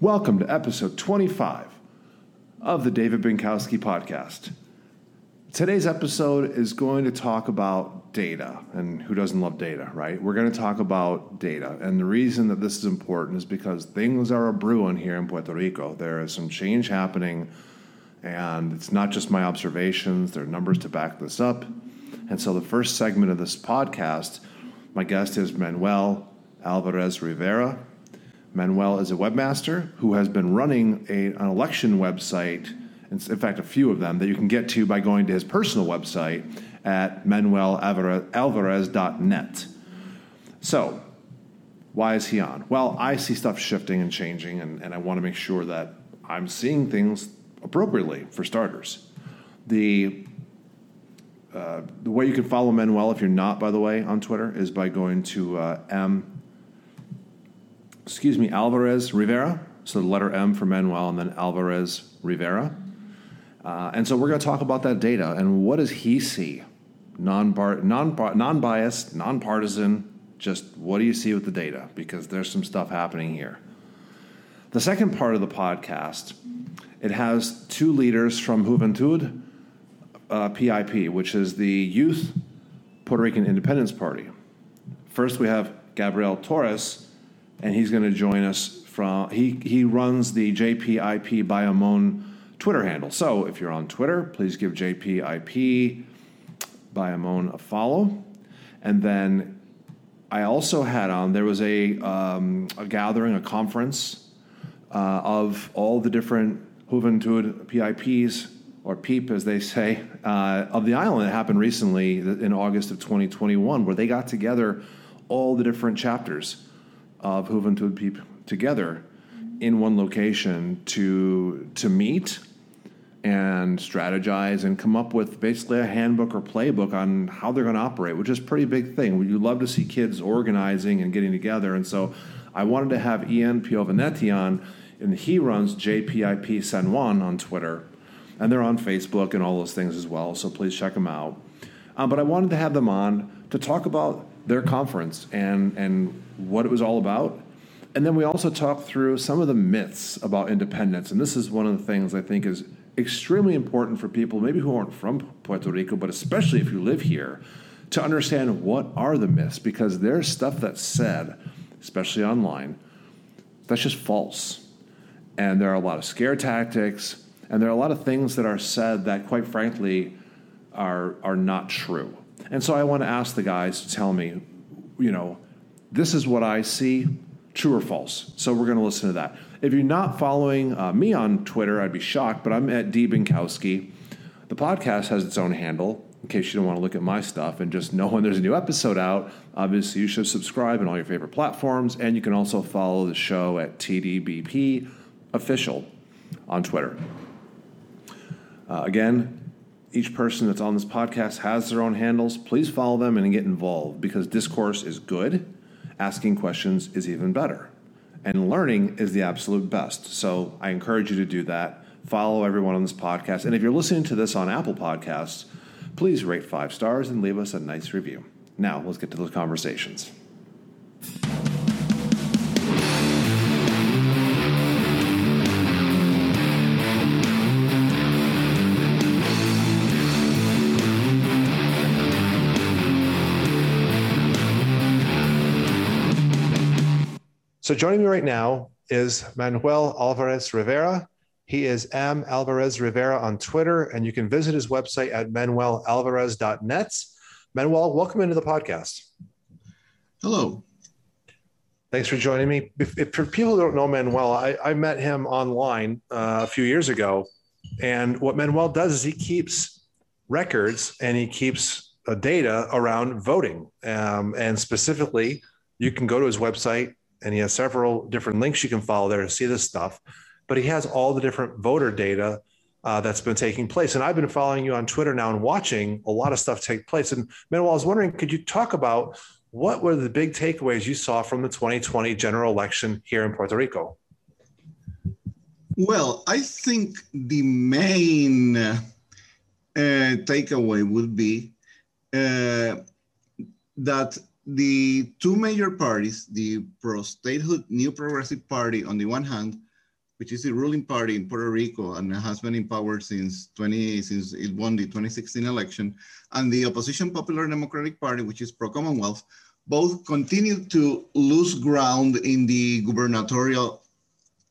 Welcome to episode 25 of the David Binkowski podcast. Today's episode is going to talk about data, and who doesn't love data, right? We're going to talk about data, and the reason that this is important is because things are a brewing here in Puerto Rico. There is some change happening, and it's not just my observations, there are numbers to back this up. And so, the first segment of this podcast, my guest is Manuel Alvarez Rivera. Manuel is a webmaster who has been running a, an election website, in fact, a few of them that you can get to by going to his personal website at manuelalvarez.net. So, why is he on? Well, I see stuff shifting and changing, and, and I want to make sure that I'm seeing things appropriately for starters. The uh, the way you can follow Manuel, if you're not, by the way, on Twitter, is by going to uh, M excuse me, Alvarez Rivera. So the letter M for Manuel and then Alvarez Rivera. Uh, and so we're going to talk about that data and what does he see? Non non biased, non partisan. Just what do you see with the data? Because there's some stuff happening here. The second part of the podcast, it has two leaders from Juventud uh, PIP, which is the Youth Puerto Rican Independence Party. First, we have Gabriel Torres, and he's going to join us from he he runs the JPIP Bayamon Twitter handle. So if you're on Twitter, please give JPIP Bayamon a follow, and then I also had on there was a um, a gathering, a conference uh, of all the different Juventud PIPs or PEEP as they say uh, of the island. That happened recently in August of 2021, where they got together all the different chapters of Juventud people together in one location to to meet and strategize and come up with basically a handbook or playbook on how they're going to operate, which is a pretty big thing. You love to see kids organizing and getting together, and so I wanted to have Ian Piovanetti on, and he runs JPIP San Juan on Twitter, and they're on Facebook and all those things as well. So please check them out. Um, but I wanted to have them on to talk about their conference and and what it was all about. And then we also talked through some of the myths about independence. And this is one of the things I think is extremely important for people, maybe who aren't from Puerto Rico, but especially if you live here, to understand what are the myths, because there's stuff that's said, especially online, that's just false. And there are a lot of scare tactics, and there are a lot of things that are said that, quite frankly, are, are not true. And so I want to ask the guys to tell me, you know, this is what I see, true or false. So we're going to listen to that. If you're not following uh, me on Twitter, I'd be shocked, but I'm at D. Binkowski. The podcast has its own handle. In case you don't want to look at my stuff and just know when there's a new episode out, obviously you should subscribe on all your favorite platforms, and you can also follow the show at TDBP official on Twitter. Uh, again, each person that's on this podcast has their own handles. Please follow them and get involved because discourse is good asking questions is even better. And learning is the absolute best. So I encourage you to do that. Follow everyone on this podcast. And if you're listening to this on Apple Podcasts, please rate five stars and leave us a nice review. Now, let's get to those conversations. So joining me right now is Manuel Alvarez Rivera. He is M. Alvarez Rivera on Twitter, and you can visit his website at manuelalvarez.net. Manuel, welcome into the podcast. Hello. Thanks for joining me. If, if for people who don't know Manuel, I, I met him online uh, a few years ago. And what Manuel does is he keeps records and he keeps uh, data around voting. Um, and specifically, you can go to his website, and he has several different links you can follow there to see this stuff. But he has all the different voter data uh, that's been taking place. And I've been following you on Twitter now and watching a lot of stuff take place. And Manuel, I was wondering, could you talk about what were the big takeaways you saw from the 2020 general election here in Puerto Rico? Well, I think the main uh, takeaway would be uh, that the two major parties, the pro statehood New Progressive Party on the one hand, which is the ruling party in Puerto Rico and has been in power since 20 since it won the 2016 election, and the opposition Popular Democratic Party, which is pro-Commonwealth, both continue to lose ground in the gubernatorial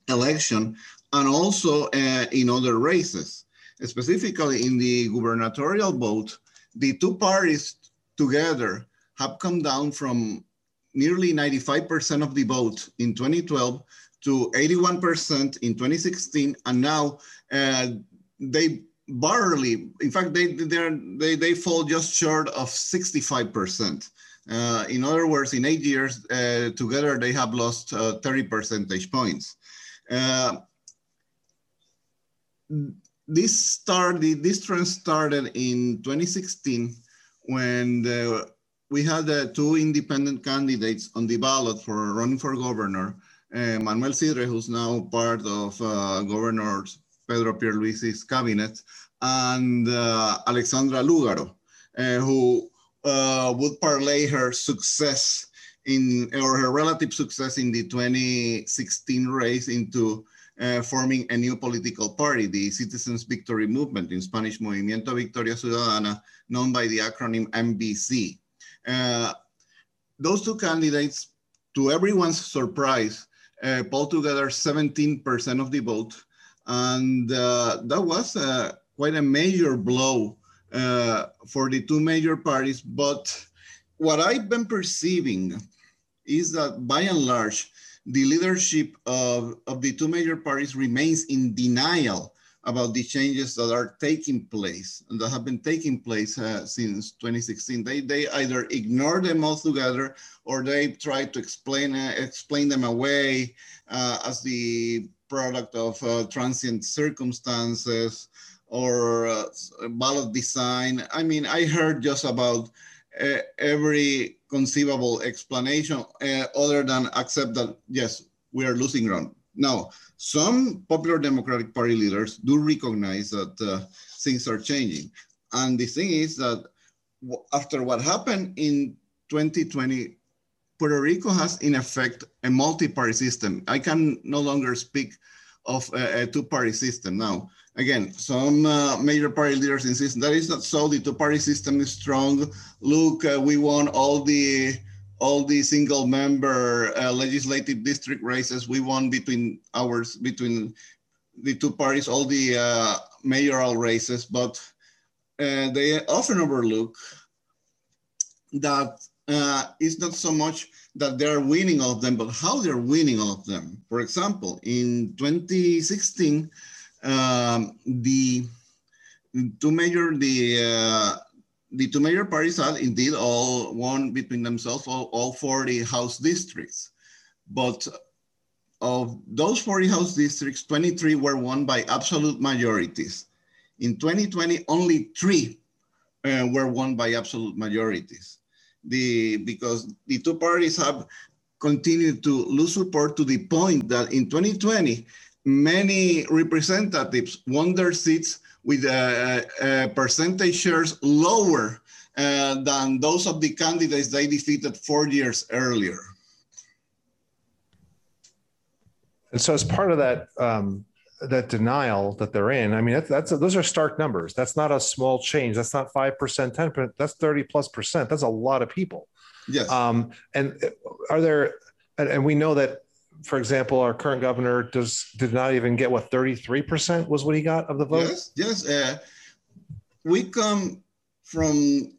election and also uh, in other races. Specifically in the gubernatorial vote, the two parties together have come down from nearly 95% of the vote in 2012 to 81% in 2016, and now uh, they barely, in fact, they, they, they fall just short of 65%. Uh, in other words, in eight years uh, together, they have lost uh, 30 percentage points. Uh, this started, this trend started in 2016 when the, we had uh, two independent candidates on the ballot for running for governor uh, Manuel Cidre, who's now part of uh, Governor Pedro Pierluisi's cabinet, and uh, Alexandra Lugaro, who would parlay her success in or her relative success in the 2016 race into uh, forming a new political party, the Citizens Victory Movement, in Spanish, Movimiento Victoria Ciudadana, known by the acronym MVC. Uh, those two candidates, to everyone's surprise, uh, together 17% of the vote. And uh, that was uh, quite a major blow uh, for the two major parties. But what I've been perceiving is that by and large, the leadership of, of the two major parties remains in denial about the changes that are taking place and that have been taking place uh, since 2016. They, they either ignore them altogether or they try to explain, uh, explain them away uh, as the product of uh, transient circumstances or uh, ballot design. I mean, I heard just about uh, every conceivable explanation other than accept that, yes, we are losing ground. Now, some popular Democratic Party leaders do recognize that uh, things are changing. And the thing is that after what happened in 2020, Puerto Rico has in effect a multi-party system. I can no longer speak of a, a two-party system now. Again, some uh, major party leaders insist that is not so. The two-party system is strong. Look, uh, we won all the all the single member uh, legislative district races we won between ours between the two parties all the uh, mayoral races. But uh, they often overlook that uh, it's not so much that they're winning all of them but how they're winning all of them. For example in 2016 um, the two major the uh, the two major parties had indeed all won between themselves all, all 40 house districts. But of those 40 house districts, 23 were won by absolute majorities. In 2020, only three uh, were won by absolute majorities. The, because the two parties have continued to lose support to the point that in 2020, many representatives won their seats with uh, uh, percentage shares lower uh, than those of the candidates they defeated four years earlier. And so, as part of that um, that denial that they're in, I mean, that's, that's a, those are stark numbers. That's not a small change. That's not five percent, ten percent. That's thirty plus percent. That's a lot of people. Yes. Um, and are there? And, and we know that for example, our current governor does did not even get what 33% was what he got of the vote. Yes, yes. Uh, we come from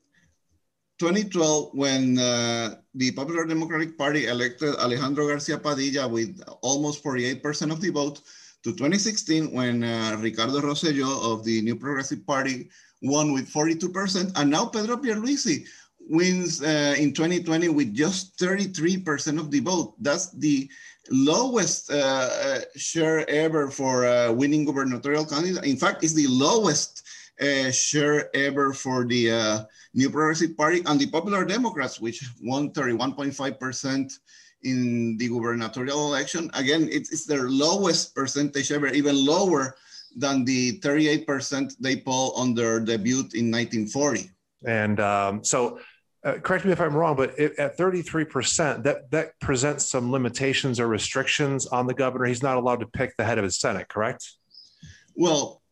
2012 when uh, the Popular Democratic Party elected Alejandro Garcia Padilla with almost 48% of the vote to 2016 when uh, Ricardo Rosselló of the New Progressive Party won with 42%, and now Pedro Pierluisi wins uh, in 2020 with just 33% of the vote. That's the lowest uh, uh, share ever for a winning gubernatorial candidate. In fact, it's the lowest uh, share ever for the uh, New Progressive Party and the Popular Democrats, which won 31.5% in the gubernatorial election. Again, it's, it's, their lowest percentage ever, even lower than the 38% they poll on their debut in 1940. And um, so uh, correct me if I'm wrong, but it, at 33%, that, that presents some limitations or restrictions on the governor. He's not allowed to pick the head of his Senate, correct? Well,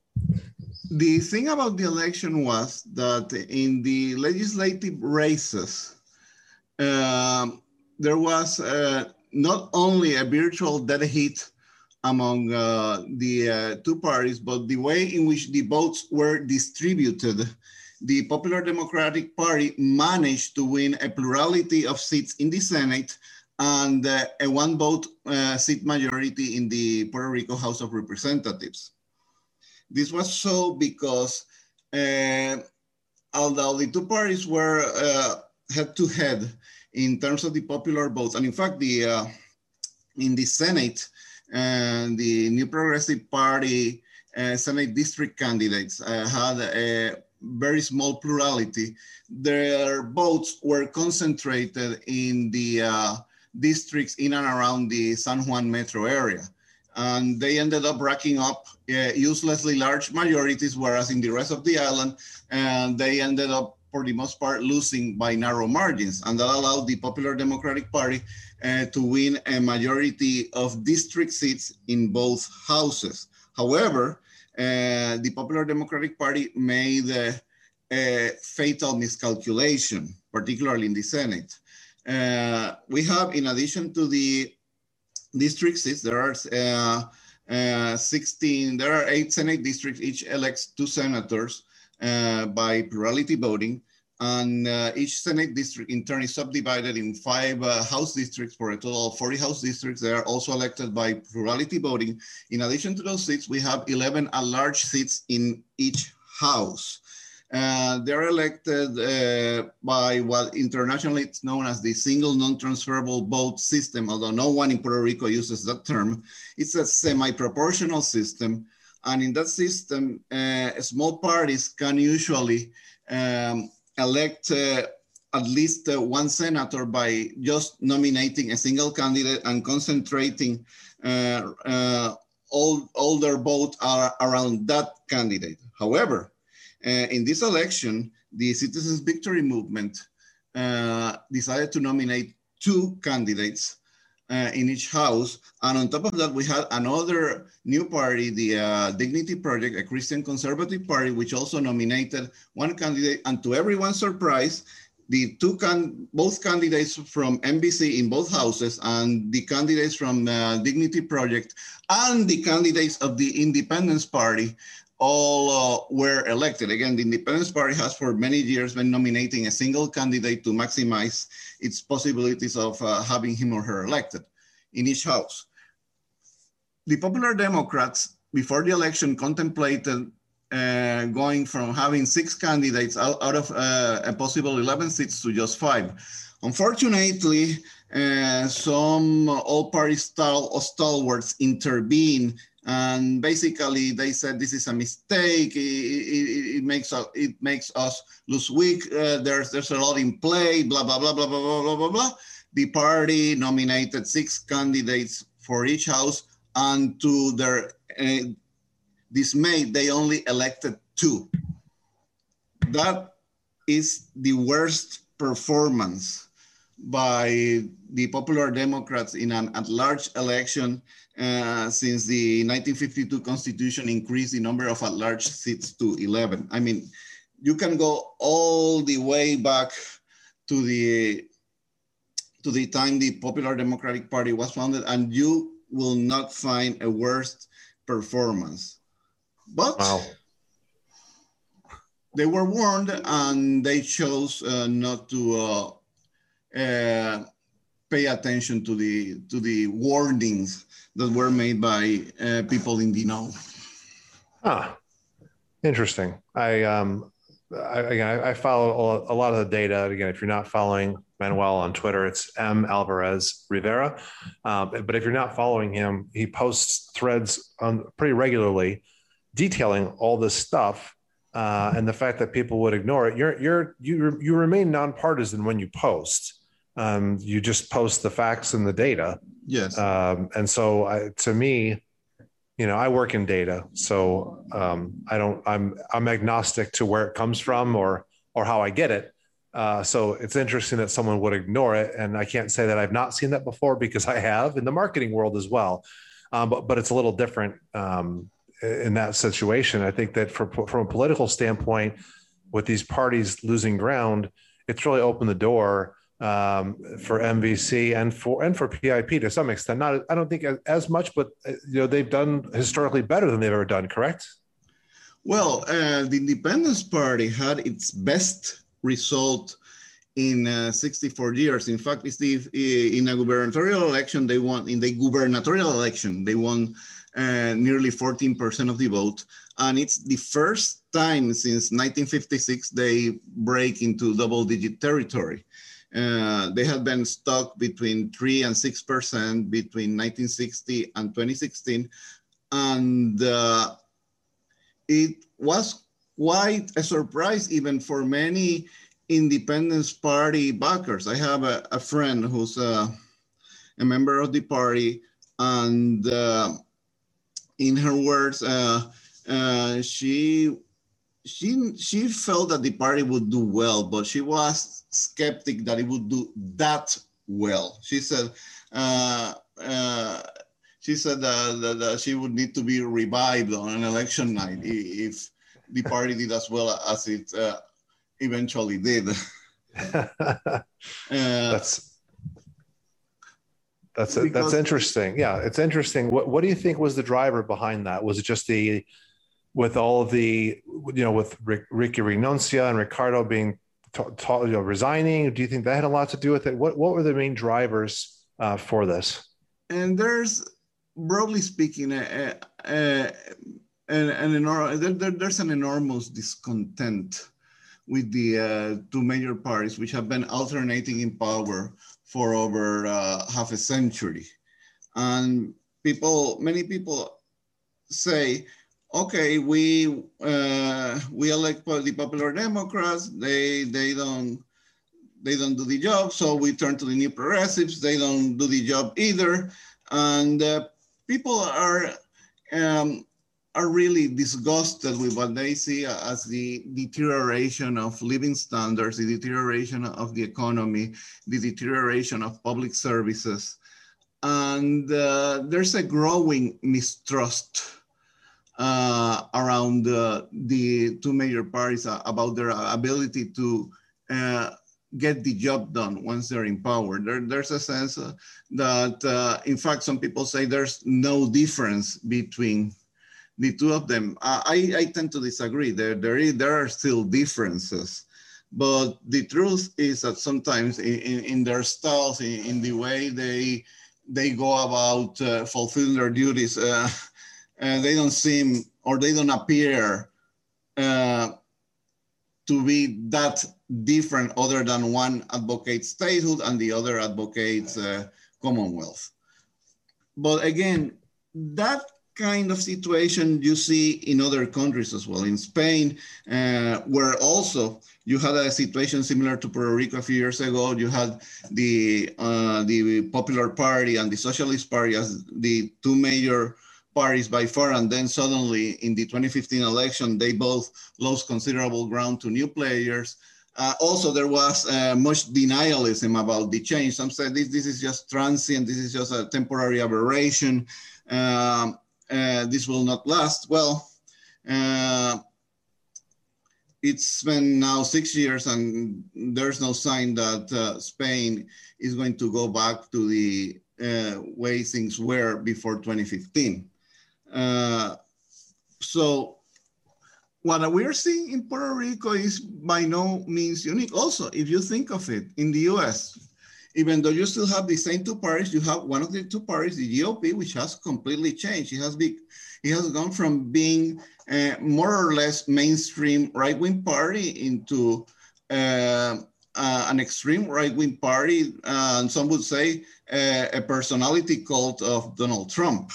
the thing about the election was that in the legislative races, um, there was uh, not only a virtual dead heat among uh, the uh, two parties, but the way in which the votes were distributed the Popular Democratic Party managed to win a plurality of seats in the Senate and uh, a one vote uh, seat majority in the Puerto Rico House of Representatives. This was so because uh, although the two parties were head to head in terms of the popular votes, and in fact, the uh, in the Senate, uh, the New Progressive Party uh, Senate district candidates had a very small plurality, their votes were concentrated in the uh, districts in and around the San Juan metro area. And they ended up racking up uh, uselessly large majorities, whereas in the rest of the island, and they ended up, for the most part, losing by narrow margins. And that allowed the Popular Democratic Party uh, to win a majority of district seats in both houses. However, the Popular Democratic Party made a, fatal miscalculation, particularly in the Senate. Uh, we have, in addition to the districts, there are uh, 16, there are eight Senate districts, each elects two senators uh, by plurality voting. And uh, each Senate district in turn is subdivided in five uh, House districts for a total of 40 House districts. They are also elected by plurality voting. In addition to those seats, we have 11 at-large seats in each House. Uh, they're elected uh, by what internationally it's known as the single non-transferable vote system, although no one in Puerto Rico uses that term. It's a semi-proportional system. And in that system, uh, small parties can usually um, elect uh, at least uh, one senator by just nominating a single candidate and concentrating uh, uh all, all their votes are around that candidate. However, uh, in this election, the Citizens Victory Movement uh, decided to nominate two candidates uh, in each house. And on top of that, we had another new party, the uh, Dignity Project, a Christian conservative party, which also nominated one candidate. And to everyone's surprise, the two can both candidates from MVC in both houses and the candidates from uh, Dignity Project and the candidates of the Independence Party all uh, were elected. Again, the Independence Party has for many years been nominating a single candidate to maximize its possibilities of uh, having him or her elected in each house. The Popular Democrats, before the election, contemplated uh, going from having six candidates out, out of uh, a possible 11 seats to just five. Unfortunately, uh, some all-party style stalwarts intervened and basically they said this is a mistake. It, it, it makes us it makes us lose weak. Uh, there's there's a lot in play. Blah blah blah blah blah blah blah blah blah. The party nominated six candidates for each house, and to their uh, dismay, they only elected two. That is the worst performance by the Popular Democrats in an at-large election uh, since the 1952 Constitution increased the number of at-large seats to 11. I mean, you can go all the way back to the to the time the Popular Democratic Party was founded, and you will not find a worse performance. But wow. they were warned, and they chose uh, not to uh, uh pay attention to the to the warnings that were made by uh, people in the know. Ah, interesting. I um, I, again, I follow a lot of the data. Again, if you're not following Manuel on Twitter, it's M Alvarez Rivera. Um, but if you're not following him, he posts threads on pretty regularly, detailing all this stuff. Uh, and the fact that people would ignore it, you're you're you you remain nonpartisan when you post. Um, you just post the facts and the data. Yes. Um, and so I, to me, you know, I work in data, so um, I don't. I'm I'm agnostic to where it comes from or or how I get it. Uh, so it's interesting that someone would ignore it. And I can't say that I've not seen that before because I have in the marketing world as well. Um, but, but it's a little different um, in that situation. I think that for, from a political standpoint, with these parties losing ground, it's really opened the door um, for MVC and for and for PIP to some extent. Not I don't think as much, but uh, you know they've done historically better than they've ever done. Correct? Well, uh, the Independence Party had its best result in uh, 64 years. In fact, it's the, in a gubernatorial election, they won, in the gubernatorial election, they won uh, nearly 14% of the vote. And it's the first time since 1956 they break into double digit territory. Uh, they had been stuck between 3 and 6% between 1960 and 2016. And uh, it was quite a surprise even for many Independence Party backers. I have a, a friend who's a, a, member of the party, and uh, in her words, uh, uh, she she she felt that the party would do well, but she was skeptic that it would do that well. She said. Uh, uh, she said that, that, she would need to be revived on an election night if the party did as well as it uh, eventually did. uh, that's that's that's interesting. Yeah, it's interesting. What what do you think was the driver behind that? Was it just the with all the you know with Rick, Ricky Renuncia and Ricardo being t- t- you know, resigning? Do you think that had a lot to do with it? What what were the main drivers uh, for this? And there's broadly speaking, uh, uh, an, an enormous, there, there's an enormous discontent with the uh, two major parties, which have been alternating in power for over uh, half a century. And people, many people say, okay, we uh, we elect the Popular Democrats. They they don't they don't do the job, so we turn to the New Progressives. They don't do the job either, and uh, people are um, are really disgusted with what they see as the deterioration of living standards, the deterioration of the economy, the deterioration of public services. And uh, there's a growing mistrust uh, around uh, the two major parties about their ability to uh, get the job done once they're in power. There, there's a sense uh, that, uh, in fact, some people say there's no difference between the two of them. I, I tend to disagree. There, there, is, there are still differences. But the truth is that sometimes in, in, in their styles, in, in, the way they, they go about uh, fulfilling their duties, uh, uh, they don't seem or they don't appear uh, to be that different other than one advocates statehood and the other advocates uh, commonwealth. But again, that kind of situation you see in other countries as well. In Spain, uh, where also you had a situation similar to Puerto Rico a few years ago. You had the uh, the Popular Party and the Socialist Party as the two major parties by far, and then suddenly in the 2015 election, they both lost considerable ground to new players. Uh, also, there was uh, much denialism about the change. Some said this, this is just transient, this is just a temporary aberration, uh, uh this will not last. Well, uh, it's been now six years and there's no sign that uh, Spain is going to go back to the way things were before 2015. Uh, so what we're seeing in Puerto Rico is by no means unique. Also, if you think of it, in the US, even though you still have the same two parties, you have one of the two parties, the GOP, which has completely changed. It has been, it has gone from being uh, more or less mainstream right-wing party into uh, uh, an extreme right-wing party, and some would say uh, a personality cult of Donald Trump.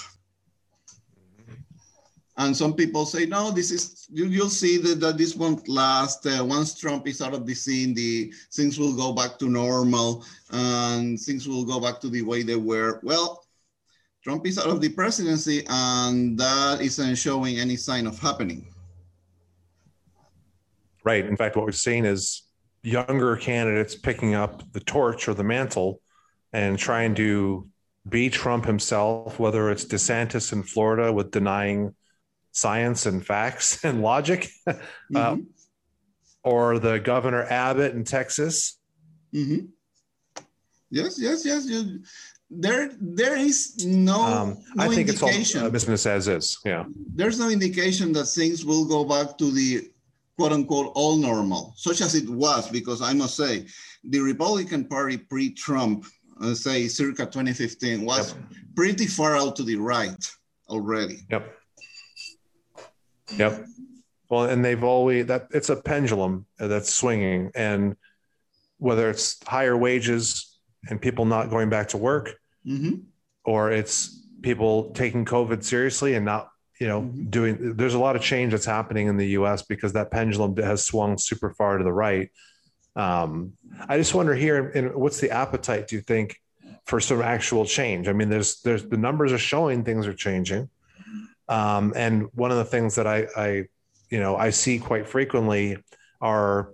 And some people say, no, this is, you, will see that, that this won't last. Uh, once Trump is out of the scene, the things will go back to normal and things will go back to the way they were. Well, Trump is out of the presidency and that isn't showing any sign of happening. Right. In fact, what we're seeing is younger candidates picking up the torch or the mantle and trying to be Trump himself, whether it's DeSantis in Florida with denying science and facts and logic, uh, mm-hmm. uh, or the governor Abbott in Texas. Mm-hmm. Yes, yes, yes. You, there, there is no. Um, no I think it's all uh, business as is. Yeah. There's no indication that things will go back to the quote unquote all normal, such as it was, because I must say, the Republican Party pre-Trump, uh, say circa 2015, was yep. pretty far out to the right already. Yep. Yep. Well, and they've always that it's a pendulum that's swinging, and whether it's higher wages and people not going back to work, mm-hmm. or it's people taking COVID seriously and not, you know, mm-hmm. doing. There's a lot of change that's happening in the U.S. because that pendulum has swung super far to the right. Um, I just wonder here, and what's the appetite? Do you think for some actual change? I mean, there's there's the numbers are showing things are changing. Um, and one of the things that I, I, you know, I see quite frequently are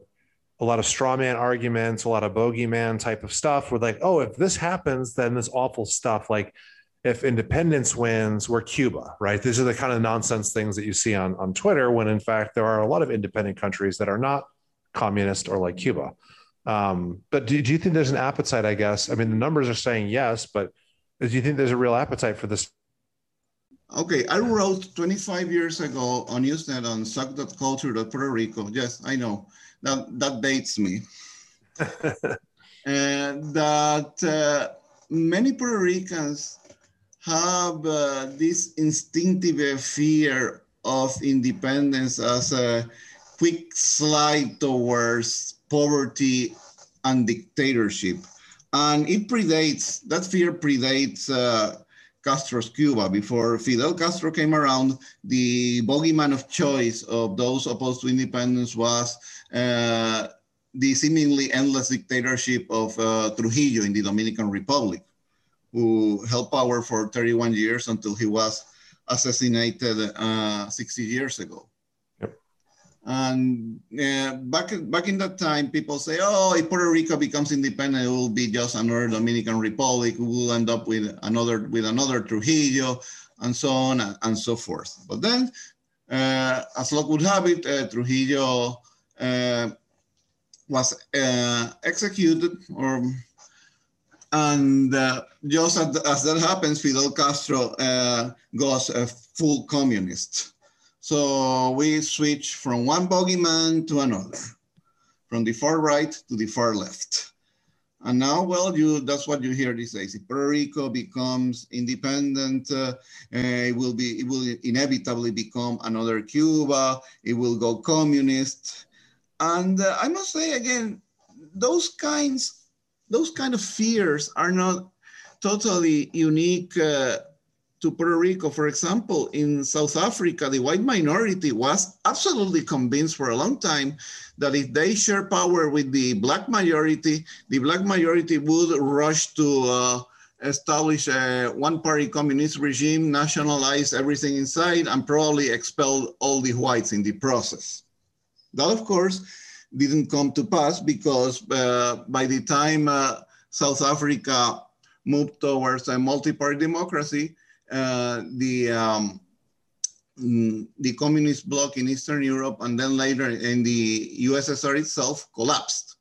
a lot of straw man arguments, a lot of bogeyman type of stuff. Where like, oh, if this happens, then this awful stuff. Like, if independence wins, we're Cuba, right? These are the kind of nonsense things that you see on on Twitter. When in fact, there are a lot of independent countries that are not communist or like Cuba. Um, but do, do you think there's an appetite? I guess. I mean, the numbers are saying yes, but do you think there's a real appetite for this Okay, I wrote 25 years ago on Usenet on Puerto Rico. Yes, I know that that dates me. and that uh, many Puerto Ricans have uh, this instinctive fear of independence as a quick slide towards poverty and dictatorship. And it predates, that fear predates uh, Castro's Cuba. Before Fidel Castro came around, the bogeyman of choice of those opposed to independence was uh, the seemingly endless dictatorship of uh, Trujillo in the Dominican Republic, who held power for 31 years until he was assassinated uh, 60 years ago. And uh, back back in that time, people say, "Oh, if Puerto Rico becomes independent, it will be just another Dominican Republic. We will end up with another with another Trujillo, and so on and so forth." But then, uh, as luck would have it, uh, Trujillo was executed, or and just as, as, that happens, Fidel Castro goes a full communist. So we switch from one bogeyman to another, from the far right to the far left. And now, well, you that's what you hear these days. If Puerto Rico becomes independent, uh, it will be it will inevitably become another Cuba. It will go communist. And uh, I must say again, those kinds those kind of fears are not totally unique uh, to Puerto Rico, for example, in South Africa, the white minority was absolutely convinced for a long time that if they share power with the black majority, the black majority would rush to uh, establish a one-party communist regime, nationalize everything inside, and probably expel all the whites in the process. That, of course, didn't come to pass because uh, by the time uh, South Africa moved towards a multi-party democracy, uh, the um, mm, the communist bloc in Eastern Europe and then later in the USSR itself collapsed.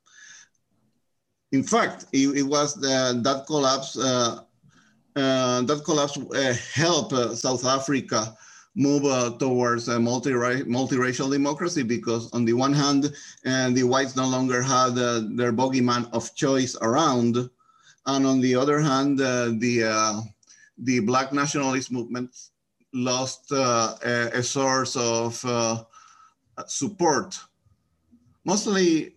In fact, it, it was the, that collapse uh, uh, that collapse uh, helped uh, South Africa move uh, towards a multi multiracial democracy because on the one hand, and the whites no longer had their bogeyman of choice around, and on the other hand, the the Black nationalist movement lost uh, a, a, source of uh, support, mostly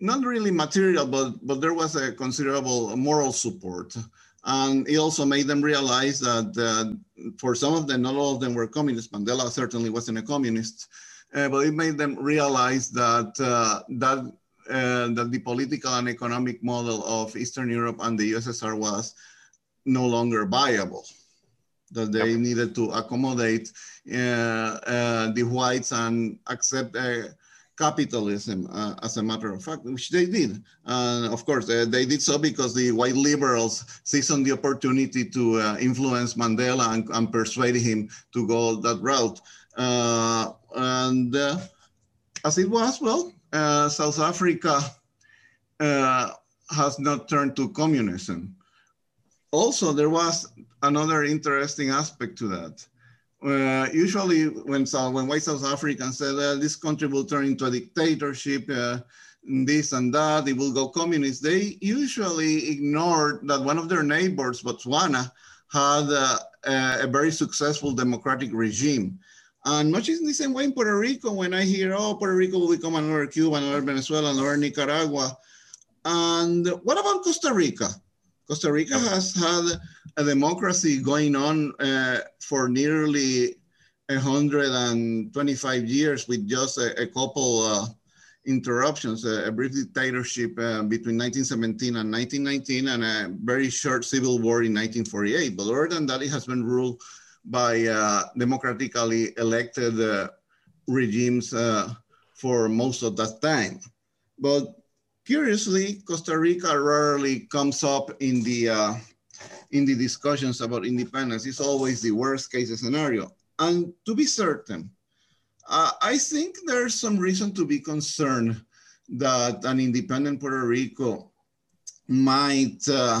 not really material, but, but there was a considerable moral support. And it also made them realize that uh, for some of them, not all of them were communists. Mandela certainly wasn't a communist, uh, but it made them realize that uh, that uh, that the political and economic model of Eastern Europe and the USSR was no longer viable, that they yep. needed to accommodate uh, uh, the whites and accept a capitalism, uh, as a matter of fact, which they did. And of course, uh, they did so because the white liberals seized on the opportunity to uh, influence Mandela and, and, persuade him to go that route. Uh, and uh, as it was, well, uh, South Africa has not turned to communism. Also, there was another interesting aspect to that. Uh, usually when, when white South Africans said uh, this country will turn into a dictatorship, uh, this and that, it will go communist, they usually ignored that one of their neighbors, Botswana, had a very successful democratic regime. And much in the same way in Puerto Rico, when I hear, oh, Puerto Rico will become another Cuba, another Venezuela, another Nicaragua. And what about Costa Rica? Costa Rica has had a democracy going on uh, for nearly 125 years with just a, a couple uh, interruptions, a, a, brief dictatorship uh, between 1917 and 1919 and a very short civil war in 1948. But other than that, it has been ruled by uh, democratically elected uh, regimes uh, for most of that time. But Curiously, Costa Rica rarely comes up in the uh, in the discussions about independence. It's always the worst case scenario. And to be certain, uh, I think there's some reason to be concerned that an independent Puerto Rico might uh,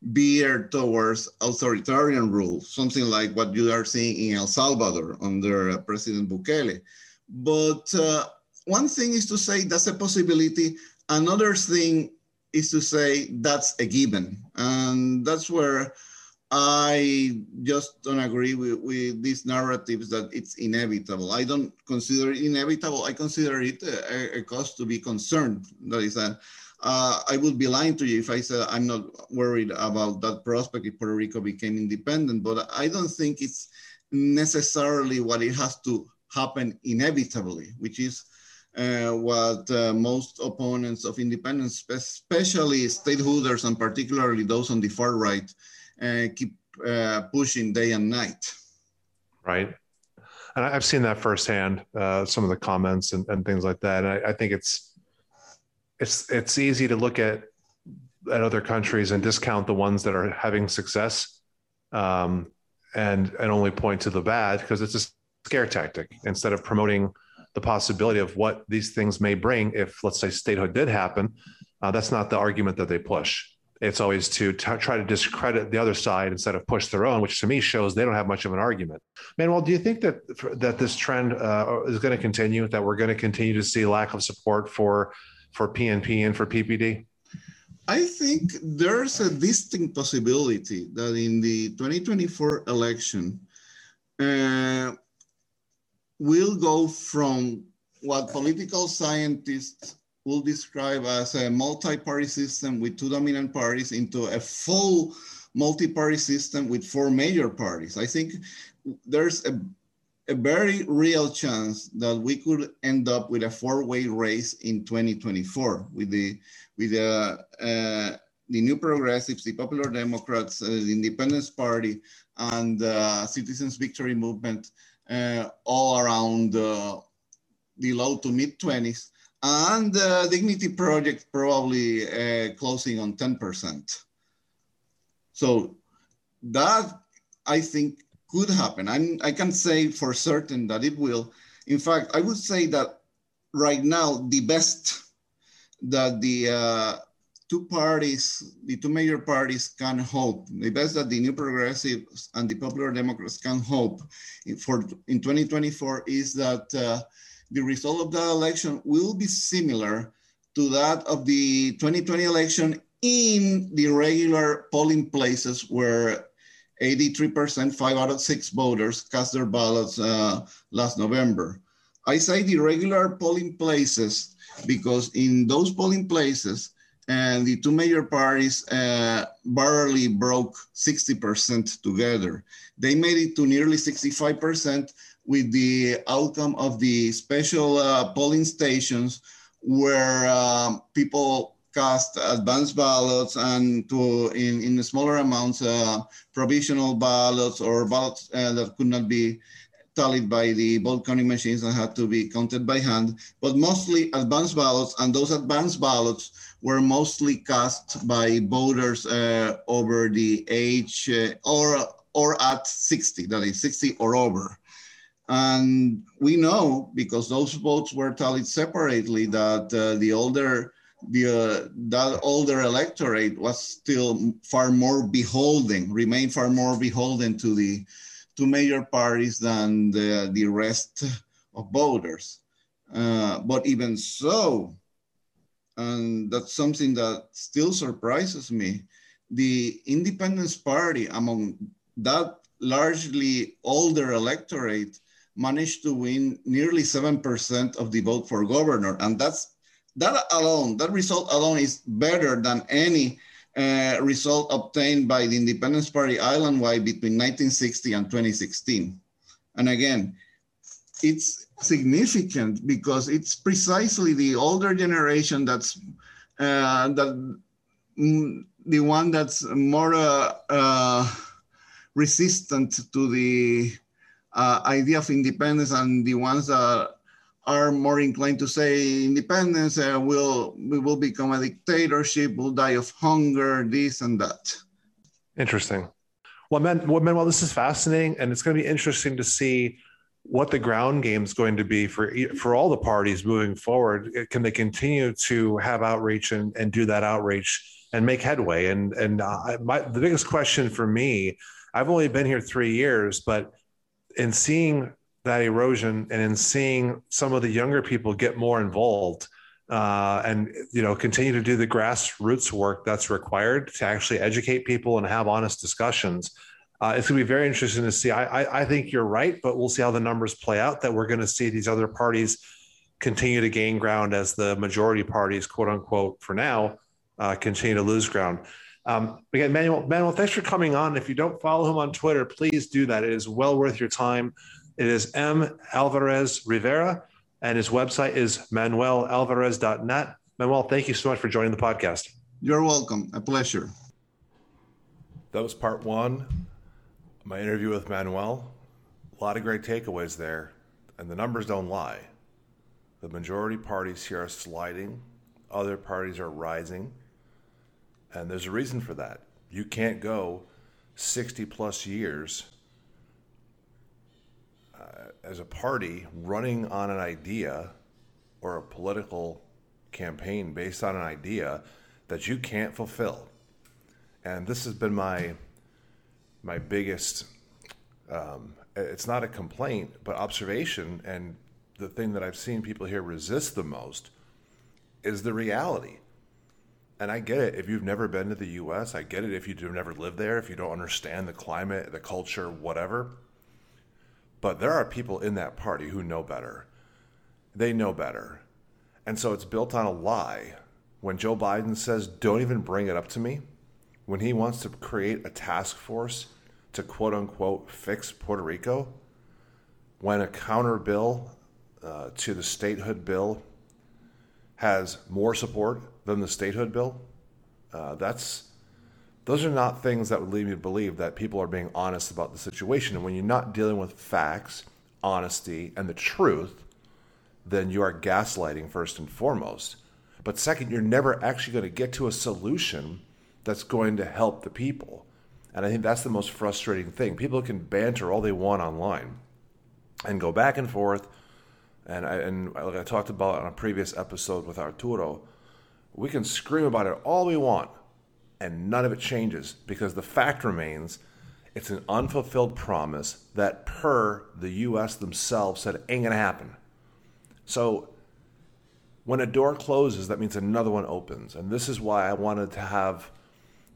veer towards authoritarian rule, something like what you are seeing in El Salvador under President Bukele. But uh, one thing is to say that's a possibility. Another thing is to say that's a given. And that's where I just don't agree with, with these narratives that it's inevitable. I don't consider it inevitable. I consider it a, a cause to be concerned. That is, a, uh, I would be lying to you if I said I'm not worried about that prospect if Puerto Rico became independent, but I don't think it's necessarily what it has to happen inevitably, which is uh, what uh, most opponents of independence, especially stateholders and particularly those on the far right, uh, keep uh, pushing day and night. Right. And I've seen that firsthand, uh, some of the comments and, and things like that. I, I, think it's it's it's easy to look at at other countries and discount the ones that are having success, um, and and only point to the bad because it's a scare tactic instead of promoting the possibility of what these things may bring if, let's say, statehood did happen. Uh, that's not the argument that they push. It's always to t- try to discredit the other side instead of push their own, which to me shows they don't have much of an argument. Manuel, do you think that that this trend uh, is going to continue? That we're going to continue to see lack of support for for PNP and for PPD? I think there's a distinct possibility that in the 2024 election, uh, will go from what political scientists will describe as a multi-party system with two dominant parties into a full multi-party system with four major parties. I think there's a, a very real chance that we could end up with a four-way race in 2024 with the with the uh, the New Progressives, the Popular Democrats, uh, the Independence Party, and the uh, Citizens Victory Movement all around uh, the low to mid 20s, and the Dignity Project probably uh, closing on 10%. So that I think could happen. I'm, I can say for certain that it will. In fact, I would say that right now, the best that the uh, two parties, the two major parties can hope, the best that the New Progressives and the Popular Democrats can hope in, for in 2024 is that uh, the result of the election will be similar to that of the 2020 election in the regular polling places where 83%, five out of six voters cast their ballots uh, last November. I say the regular polling places because in those polling places, and the two major parties uh, barely broke 60% together. They made it to nearly 65% with the outcome of the special uh, polling stations where um, people cast advanced ballots and to in, in smaller amounts uh, provisional ballots or ballots uh, that could not be tallied by the vote counting machines and had to be counted by hand, but mostly advanced ballots. And those advanced ballots were mostly cast by voters uh, over the age uh, or, or at 60, that is 60 or over. And we know because those votes were tallied separately that uh, the older the uh, that older electorate was still far more beholden, remained far more beholden to the to major parties than the, the rest of voters. Uh, but even so, and that's something that still surprises me, the Independence Party among that largely older electorate managed to win nearly 7% of the vote for governor. And that's that alone, that result alone is better than any uh, result obtained by the Independence Party island-wide between 1960 and 2016. And again, it's significant because it's precisely the older generation that's uh, that mm, the one that's more uh, uh resistant to the uh, idea of independence and the ones that are more inclined to say independence uh, will we will become a dictatorship we'll die of hunger this and that. Interesting. Well men well, well this is fascinating and it's going to be interesting to see what the ground game is going to be for for all the parties moving forward. Can they continue to have outreach and, and do that outreach and make headway? And and uh, my, the biggest question for me i've only been here three years but in seeing that erosion and in seeing some of the younger people get more involved uh, and you know continue to do the grassroots work that's required to actually educate people and have honest discussions uh, it's going to be very interesting to see. I, I, I think you're right but we'll see how the numbers play out that we're going to see these other parties continue to gain ground as the majority parties quote unquote for now uh, continue to lose ground. Um, again manuel manuel thanks for coming on. If you don't follow him on twitter please do that. It is well worth your time it is M. Alvarez Rivera, and his website is manuelalvarez.net. Manuel, thank you so much for joining the podcast. You're welcome. A pleasure. That was part one. My interview with Manuel. A lot of great takeaways there, and the numbers don't lie. The majority parties here are sliding, other parties are rising, and there's a reason for that. You can't go 60 plus years as a party running on an idea or a political campaign based on an idea that you can't fulfill. And this has been my my biggest um, it's not a complaint, but observation and the thing that I've seen people here resist the most is the reality. And I get it if you've never been to the US, I get it if you've never lived there, if you don't understand the climate, the culture, whatever. But there are people in that party who know better. They know better. And so it's built on a lie. When Joe Biden says, don't even bring it up to me, when he wants to create a task force to quote unquote fix Puerto Rico, when a counter bill uh, to the statehood bill has more support than the statehood bill, uh, that's those are not things that would lead me to believe that people are being honest about the situation. And when you're not dealing with facts, honesty, and the truth, then you are gaslighting first and foremost. But second, you're never actually going to get to a solution that's going to help the people. And I think that's the most frustrating thing. People can banter all they want online and go back and forth. And, I, and like I talked about on a previous episode with Arturo, we can scream about it all we want and none of it changes because the fact remains it's an unfulfilled promise that, per the U.S. themselves, said ain't to happen. So, when a door closes, that means another one opens. And this is why I wanted to have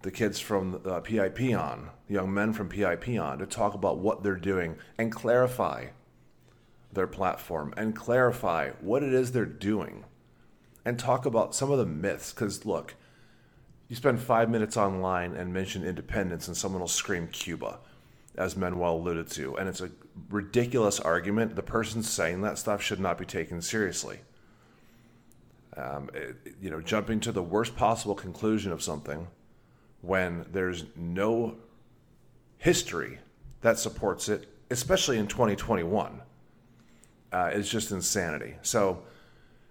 the kids from uh, PIP on, the young men from PIP on, to talk about what they're doing and clarify their platform and clarify what it is they're doing and talk about some of the myths. Because, look, you spend five minutes online and mention independence, and someone will scream Cuba, as Manuel alluded to. And it's a ridiculous argument. The person saying that stuff should not be taken seriously. Um, it, you know, jumping to the worst possible conclusion of something when there's no history that supports it especially in 2021, uh, is just insanity. So,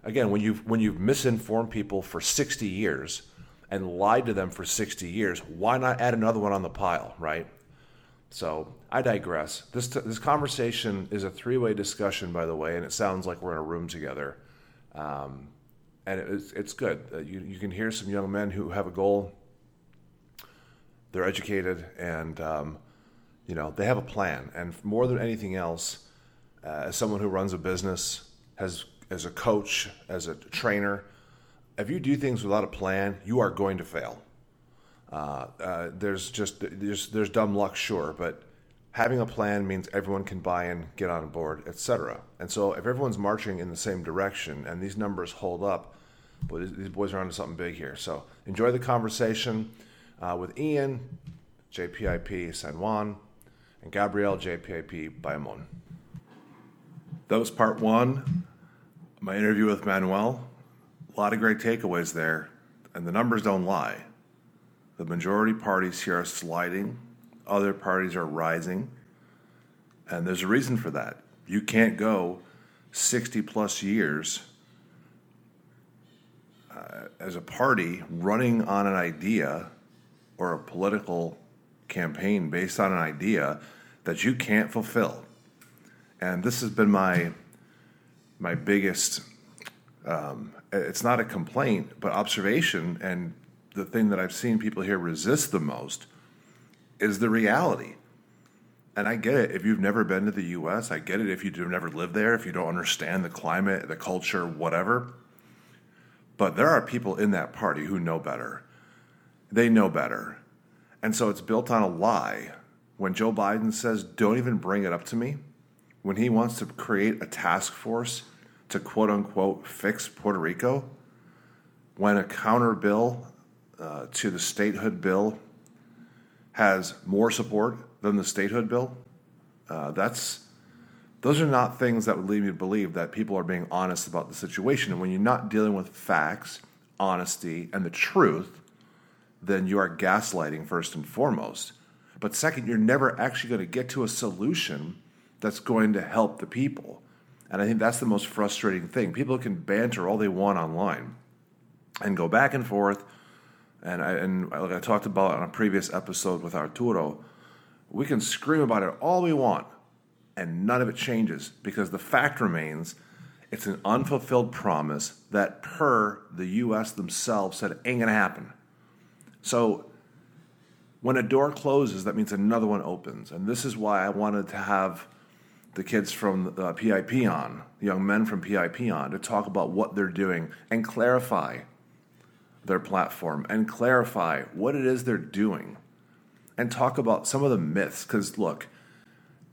again, when you've when you've misinformed people for 60 years and lied to them for 60 years, why not add another one on the pile, right? So I digress. This this conversation is a three way discussion, by the way, and it sounds like we're in a room together, um, and it's it's good. Uh, you you can hear some young men who have a goal. They're educated, and um, you know they have a plan. And more than anything else, uh, as someone who runs a business, has as a coach, as a trainer, if you do things without a plan, you are going to fail. Uh, uh, there's just there's there's dumb luck, sure, but having a plan means everyone can buy in, get on board, etc. And so if everyone's marching in the same direction and these numbers hold up, boy, these boys are onto something big here. So enjoy the conversation uh, with Ian, JPIP San Juan, and Gabriel, JPIP Bayamon. That was part one. My interview with Manuel. A lot of great takeaways there, and the numbers don't lie. The majority parties here are sliding, other parties are rising, and there's a reason for that. You can't go 60 plus years uh, as a party running on an idea or a political campaign based on an idea that you can't fulfill. And this has been my my biggest um, it's not a complaint, but observation and the thing that I've seen people here resist the most is the reality. And I get it if you've never been to the US, I get it if you've never lived there, if you don't understand the climate, the culture, whatever. But there are people in that party who know better. They know better. And so it's built on a lie. When Joe Biden says, don't even bring it up to me, when he wants to create a task force to quote unquote fix Puerto Rico, when a counter bill uh, to the statehood bill has more support than the statehood bill, uh, that's those are not things that would lead me to believe that people are being honest about the situation. And when you're not dealing with facts, honesty, and the truth, then you are gaslighting first and foremost. But second, you're never actually going to get to a solution that's going to help the people. And I think that's the most frustrating thing. People can banter all they want online and go back and forth and I, and like I talked about on a previous episode with Arturo, we can scream about it all we want, and none of it changes because the fact remains it's an unfulfilled promise that, per the U.S. themselves, said ain't gonna happen. So when a door closes, that means another one opens, and this is why I wanted to have the kids from uh, PIP on, young men from PIP on, to talk about what they're doing and clarify their platform and clarify what it is they're doing and talk about some of the myths. Because, look,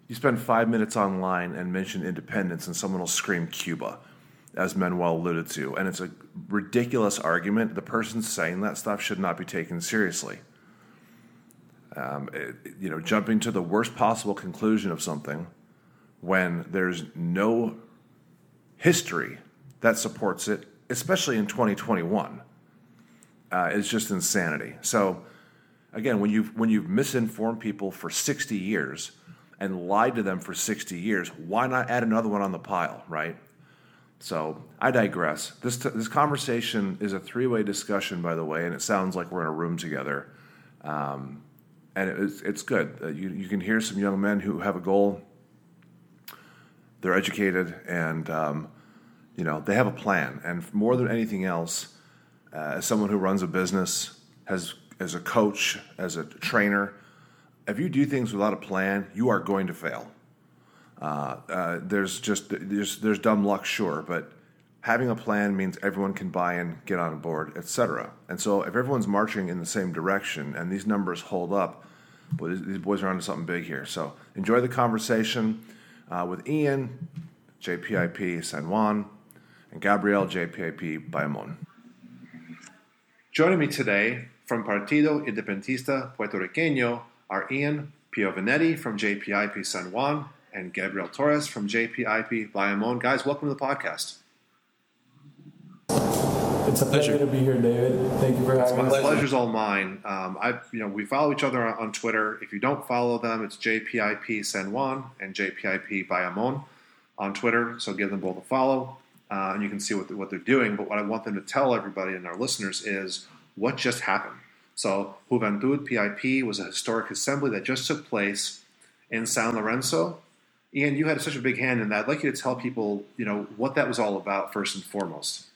you spend five minutes online and mention independence, and someone will scream Cuba, as Manuel alluded to. And it's a ridiculous argument. The person saying that stuff should not be taken seriously. Um, it, you know, jumping to the worst possible conclusion of something when there's no history that supports it, especially in 2021 uh, just insanity. So, again, when you've when you've misinformed people for 60 years and lied to them for 60 years, why not add another one on the pile, right? So I digress. This t- this conversation is a three way discussion, by the way, and it sounds like we're in a room together, um, and it's it's good. Uh, you you can hear some young men who have a goal. They're educated, and um, you know they have a plan. And more than anything else, uh, as someone who runs a business, has as a coach, as a trainer, if you do things without a plan, you are going to fail. Uh, uh, there's just there's there's dumb luck, sure, but having a plan means everyone can buy in, get on board, etc. And so if everyone's marching in the same direction and these numbers hold up, boy, these boys are onto something big here. So enjoy the conversation uh, with Ian, JPIP San Juan, and Gabriel, JPIP Bayamon. Joining me today from Partido Independentista Puertorriqueño are Ian Piovanetti from JPIP San Juan and Gabriel Torres from JPIP Bayamon. Guys, welcome to the podcast. It's a pleasure, pleasure to be here, David. Thank you for having me. My pleasure's all mine. Um, I, you know, we follow each other on, on, Twitter. If you don't follow them, it's JPIP San Juan and JPIP Bayamon on Twitter. So give them both a follow, uh, and you can see what, what they're doing. But what I want them to tell everybody and our listeners is what just happened. So Juventud PIP was a historic assembly that just took place in San Lorenzo. Ian, you had such a big hand in that. I'd like you to tell people, you know, what that was all about first and foremost.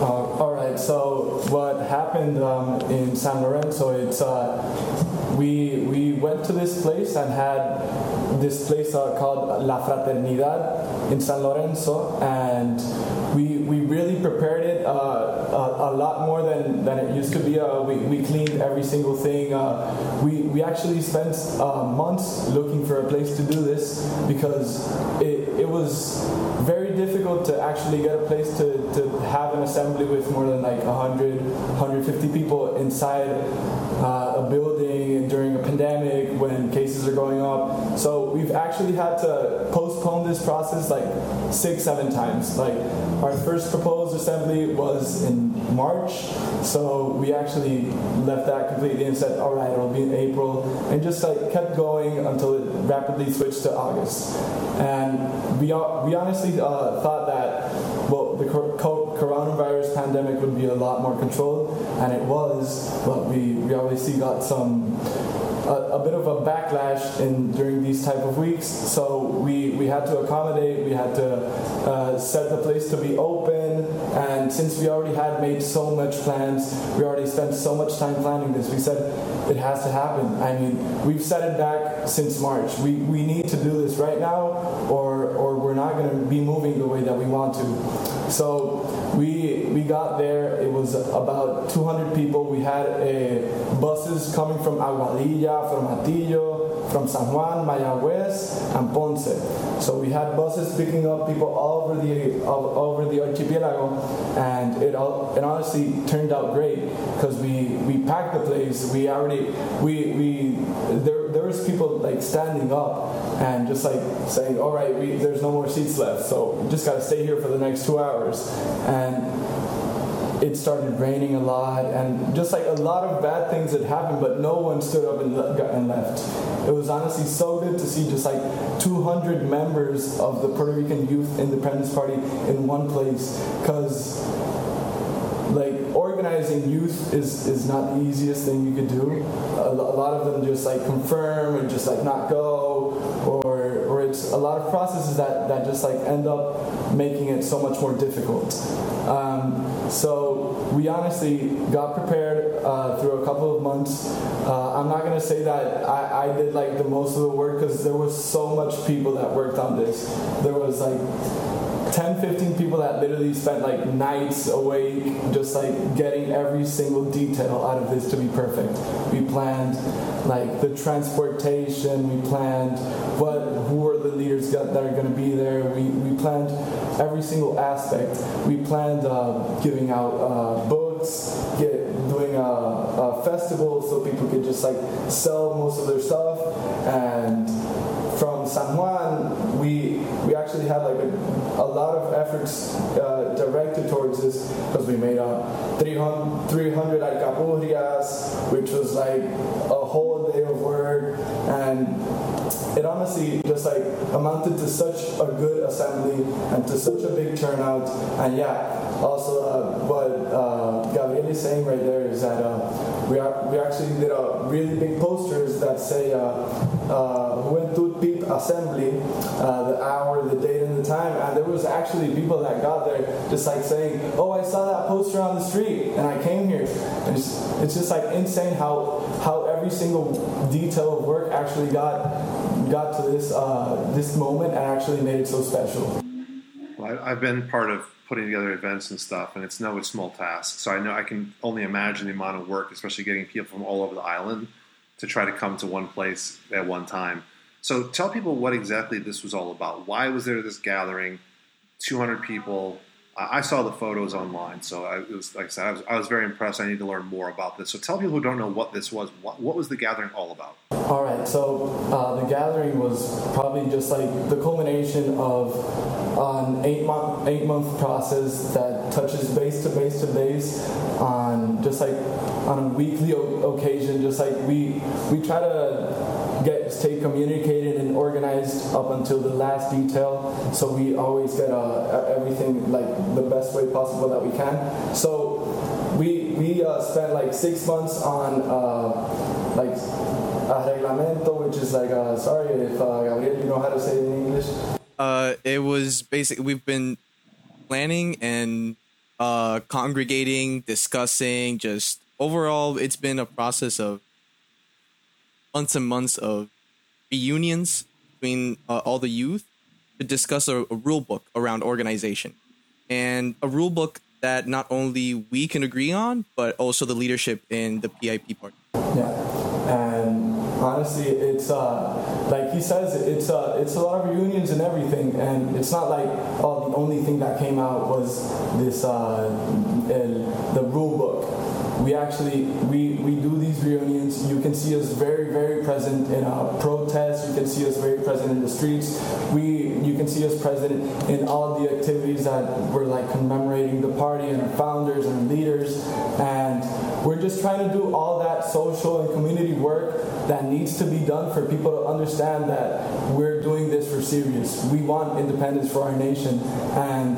Uh, all right. So what happened um, in San Lorenzo? It's uh, we we went to this place and had this place uh, called La Fraternidad in San Lorenzo, and we we really prepared it uh, a, a, lot more than, than it used to be. Uh, we, we cleaned every single thing. Uh, we we actually spent months looking for a place to do this because it, it was very difficult to actually get a place to, to have an assembly with more than like 100 150 people inside uh, a building during a pandemic when cases are going up. So we've actually had to postpone this process like six, seven times. Like our first proposed assembly was in March, so we actually left that completely and said, all right, it'll be in April, and just like kept going until it rapidly switched to August. And we, we honestly uh, thought that, well, the coronavirus pandemic would be a lot more controlled, and it was, but we, we obviously got some a, a, bit of a backlash in during these type of weeks. So we, we had to accommodate. We had to uh, set the place to be open. And since we already had made so much plans, we already spent so much time planning this. We said it has to happen. I mean, we've set it back since March. We we need to do this right now, or or we're not going to be moving the way that we want to. So we we got there. It was about 200 people. We had a, buses coming from Aguadilla, from Hatillo, from San Juan, Mayagüez, and Ponce. So we had buses picking up people all over the all over the archipelago, and it all it honestly turned out great because we we packed the place. We already we we there was people like standing up and just like saying, all right, we, there's no more seats left, so just got to stay here for the next two hours. And it started raining a lot, and just like a lot of bad things had happened, but no one stood up and, and left. It was honestly so good to see just like 200 members of the Puerto Rican Youth Independence Party in one place, because like organizing youth is, is not the easiest thing you could do. A, a lot of them just like confirm and just like not go, or or it's a lot of processes that, that just like end up making it so much more difficult. Um, so we honestly got prepared uh, through a couple of months. Uh, I'm not gonna say that I, I did like the most of the work because there was so much people that worked on this. There was like 10, 15 people that literally spent like nights awake just like getting every single detail out of this to be perfect. We planned like the transportation, we planned what who are the leaders that are going to be there. We, we planned every single aspect. We planned uh, giving out uh, books, get, doing a, a festival so people could just like sell most of their stuff and from San Juan, we actually had like a, a lot of efforts uh, directed towards this because we made a 300, 300 alcapurrias, which was like a whole day of work, and it honestly just like amounted to such a good assembly and to such a big turnout. And yeah, also uh, what uh, Gabriel is saying right there is that uh, we are, we actually did a really big posters that say uh, uh, Assembly, uh, the hour, the date, and the time. And there was actually people that got there just like saying, "Oh, I saw that poster on the street, and I came here." And it's, it's just like insane how how every single detail of work actually got got to this uh, this moment and actually made it so special. Well, I've been part of putting together events and stuff, and it's no small task. So I know I can only imagine the amount of work, especially getting people from all over the island to try to come to one place at one time. So tell people what exactly this was all about. Why was there this gathering? 200 people. I saw the photos online, so I was like I said, I was, I was, very impressed. I need to learn more about this. So tell people who don't know what this was. What, what was the gathering all about? All right, so uh, the gathering was probably just like the culmination of an eight month eight month process that touches base to base to base on just like on a weekly o- occasion. Just like we we try to get stay communicated and organized up until the last detail. So we always get uh, everything like the best way possible that we can. So we we uh, spent like six months on uh, like a reglamento, which is like uh, sorry if uh, Gabriel, you know how to say it in English. Uh, it was basically we've been planning and uh, congregating, discussing. Just overall, it's been a process of months and months of reunions between uh, all the youth to discuss a, a, rule book around organization. And a rule book that not only we can agree on but also the leadership in the PIP part. Yeah, and honestly, it's uh, like he says, it's uh, it's a lot of reunions and everything, and it's not like oh, the only thing that came out was this uh, el, the rule book we actually we, we do these reunions. You can see us very very present in our protests. You can see us very present in the streets. We you can see us present in all the activities that we're like commemorating the party and our founders and leaders. And we're just trying to do all that social and community work that needs to be done for people to understand that we're doing this for serious. We want independence for our nation. And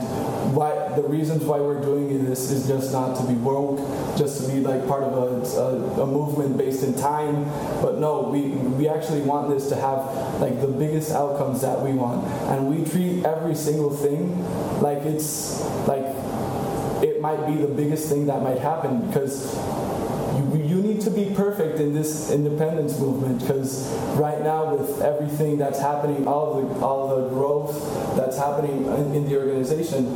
why the reasons why we're doing this is just not to be woke, just to be like part of a, a, a, movement based in time. But no, we we actually want this to have like the biggest outcomes that we want, and we treat every single thing like it's like might be the biggest thing that might happen because you, you need to be perfect in this independence movement because right now with everything that's happening all the all the growth that's happening in, in the organization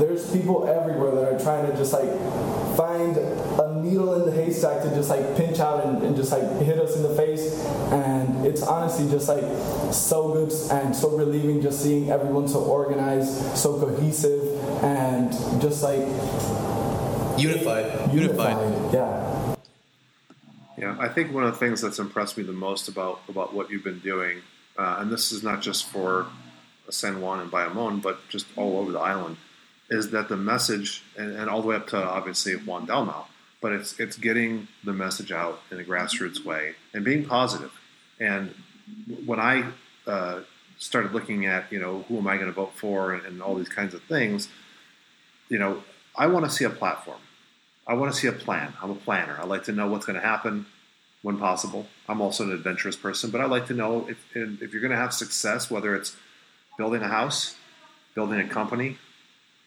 there's people everywhere that are trying to just like find needle in the haystack to just like pinch out and, and, just like hit us in the face. And it's honestly just like so good and so relieving just seeing everyone so organized so cohesive and just like unified. Unified, unified. yeah. Yeah, I think one of the things that's impressed me the most about about what you've been doing, uh, and this is not just for San Juan and Bayamon, but just all over the island, is that the message, and, and all the way up to obviously Juan Dalmau, but it's it's getting the message out in a grassroots way and being positive. And when I uh, started looking at, you know, who am I going to vote for and, and all these kinds of things, you know, I want to see a platform. I want to see a plan. I'm a planner. I like to know what's going to happen when possible. I'm also an adventurous person, but I like to know if, if you're going to have success, whether it's building a house, building a company,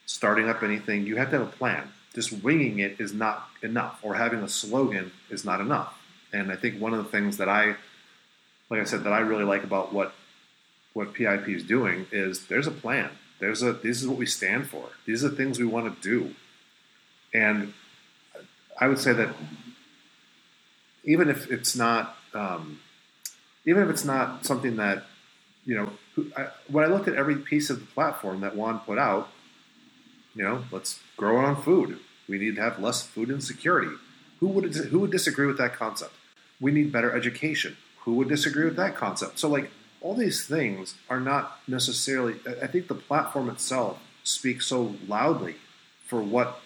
starting up anything, you have to have a plan. Just winging it is not enough, or having a slogan is not enough. And I think one of the things that I, like I said, that I really like about what what PIP is doing is there's a plan. There's a this is what we stand for. These are the things we want to do. And I would say that even if it's not, um, even if it's not something that, you know, I, when I looked at every piece of the platform that Juan put out, you know, let's grow our own food. We need to have less food insecurity. Who would who would disagree with that concept? We need better education. Who would disagree with that concept? So like all these things are not necessarily. I think the platform itself speaks so loudly for what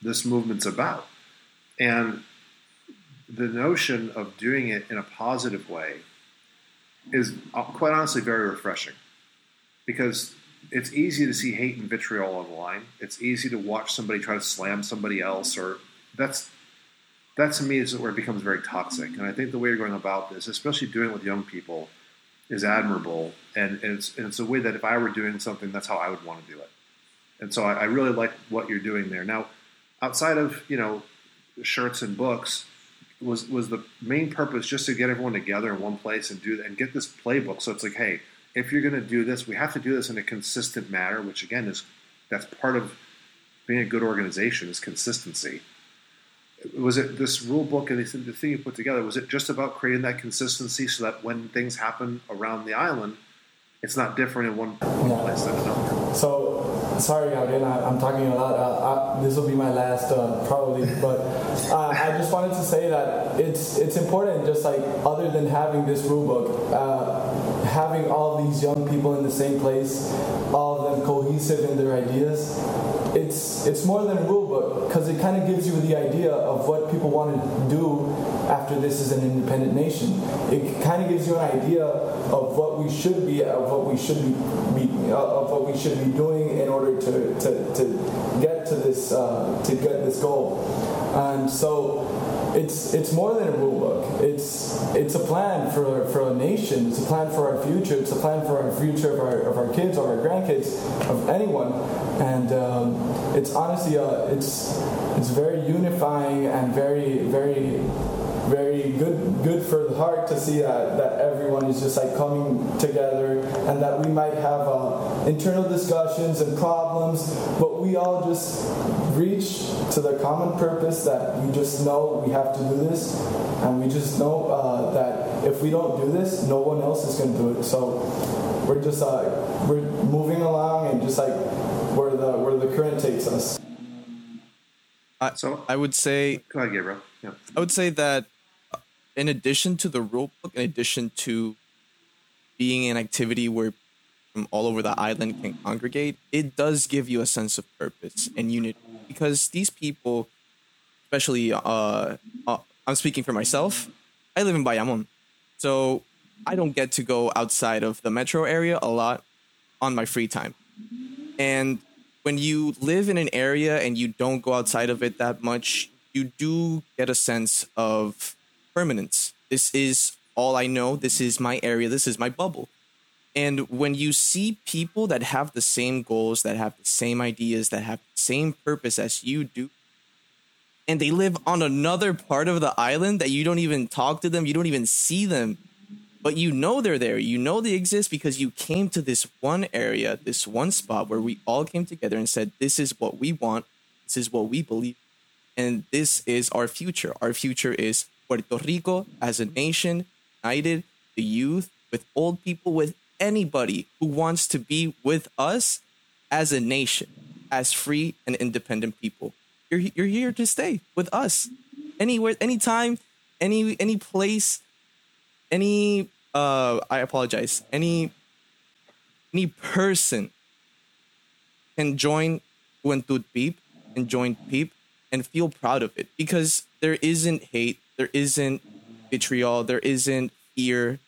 this movement's about, and the notion of doing it in a positive way is uh, quite honestly very refreshing because it's easy to see hate and vitriol online. It's easy to watch somebody try to slam somebody else, or that's that to me is where it becomes very toxic. And I think the way you're going about this, especially doing it with young people, is admirable. And, and it's and it's a way that if I were doing something, that's how I would want to do it. And so I, I really like what you're doing there. Now, outside of you know shirts and books, was was the main purpose just to get everyone together in one place and do and get this playbook. So it's like, hey if you're going to do this, we have to do this in a consistent manner, which again is that's part of being a good organization is consistency. Was it this rule book and the thing you put together? Was it just about creating that consistency so that when things happen around the island, it's not different in one, one yeah. place than another? So sorry, Gabriel, I'm talking a lot. Uh, I, this will be my last, uh, probably. But uh, I just wanted to say that it's it's important, just like other than having this rule book, uh, having all these young people in the same place, all of them cohesive in their ideas. It's it's more than a rule book because it kind of gives you the idea of what people want to do after this is an independent nation. It kind of gives you an idea of what we should be, of what we should be, uh, of what we should be doing in order to, to, to get to this uh, to get this goal. And so it's it's more than a rule book. It's it's a plan for for a nation. It's a plan for our future. It's a plan for our future of our, of our kids or our grandkids, of anyone. And um, it's honestly uh, it's it's very unifying and very very very good good for the heart to see that, that everyone is just like coming together and that we might have uh, internal discussions and problems but we all just reach to the common purpose that we just know we have to do this and we just know uh, that if we don't do this no one else is going to do it. So we're just uh, we're moving along and just like where the where the current takes us. I, so I would say go ahead Gabriel yeah. I would say that in addition to the rule book, in addition to being an activity where from all over the island can congregate, it does give you a sense of purpose and unity because these people, especially, uh, uh, I'm speaking for myself. I live in Bayamon, so I don't get to go outside of the metro area a lot on my free time. And when you live in an area and you don't go outside of it that much, you do get a sense of permanence. This is all I know. This is my area. This is my bubble. And when you see people that have the same goals, that have the same ideas, that have the same purpose as you do, and they live on another part of the island that you don't even talk to them, you don't even see them, but you know they're there. You know they exist because you came to this one area, this one spot where we all came together and said, This is what we want, this is what we believe, and this is our future. Our future is Puerto Rico as a nation, united, the youth, with old people, with anybody who wants to be with us as a nation, as free and independent people. You're, you're here to stay with us anywhere, anytime, any any place, any uh I apologize, any any person can join Juventud Peep and join Peep and feel proud of it because there isn't hate, there isn't vitriol, there isn't fear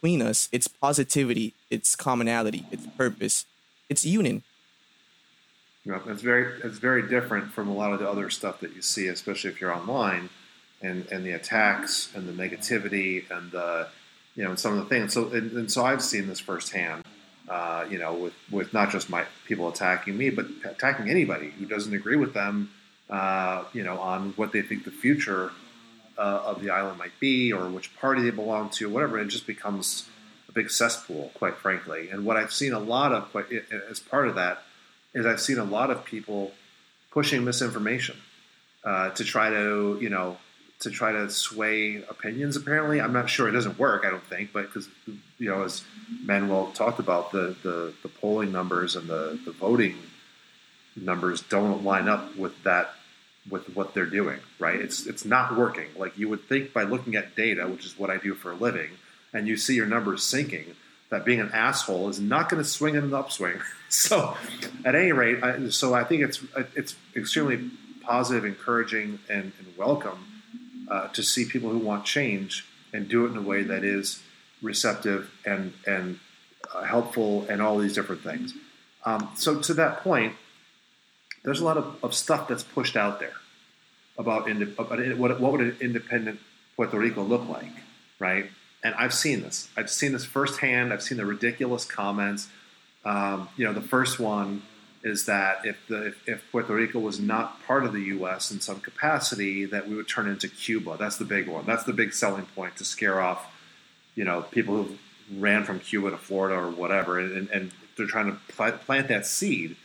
between us. It's positivity, it's commonality, it's purpose, it's union. Yeah, it's very it's very different from a lot of the other stuff that you see, especially if you're online, and and the attacks and the negativity and the you know and some of the things. So and, and so I've seen this firsthand. Uh, you know, with with not just my people attacking me, but attacking anybody who doesn't agree with them. Uh, you know, on what they think the future uh, of the island might be or which party they belong to, whatever. It just becomes a big cesspool, quite frankly. And what I've seen a lot of, as part of that, is I've seen a lot of people pushing misinformation uh, to try to, you know, to try to sway opinions. Apparently, I'm not sure it doesn't work. I don't think, but because you know, as Manuel talked about, the the, the polling numbers and the the voting numbers don't line up with that with what they're doing, right? It's it's not working. Like you would think by looking at data, which is what I do for a living, and you see your numbers sinking, that being an asshole is not going to swing in an upswing. so, at any rate, I, so I think it's it's extremely positive, encouraging, and, and welcome uh, to see people who want change and do it in a way that is receptive and and uh, helpful and all these different things. Um, so to that point, there's a lot of, of stuff that's pushed out there about, about what, what would an independent Puerto Rico look like, right? And I've seen this. I've seen this firsthand. I've seen the ridiculous comments. Um, you know, the first one is that if, the, if, if, Puerto Rico was not part of the U.S. in some capacity, that we would turn into Cuba. That's the big one. That's the big selling point to scare off, you know, people who ran from Cuba to Florida or whatever, and, and they're trying to plant that seed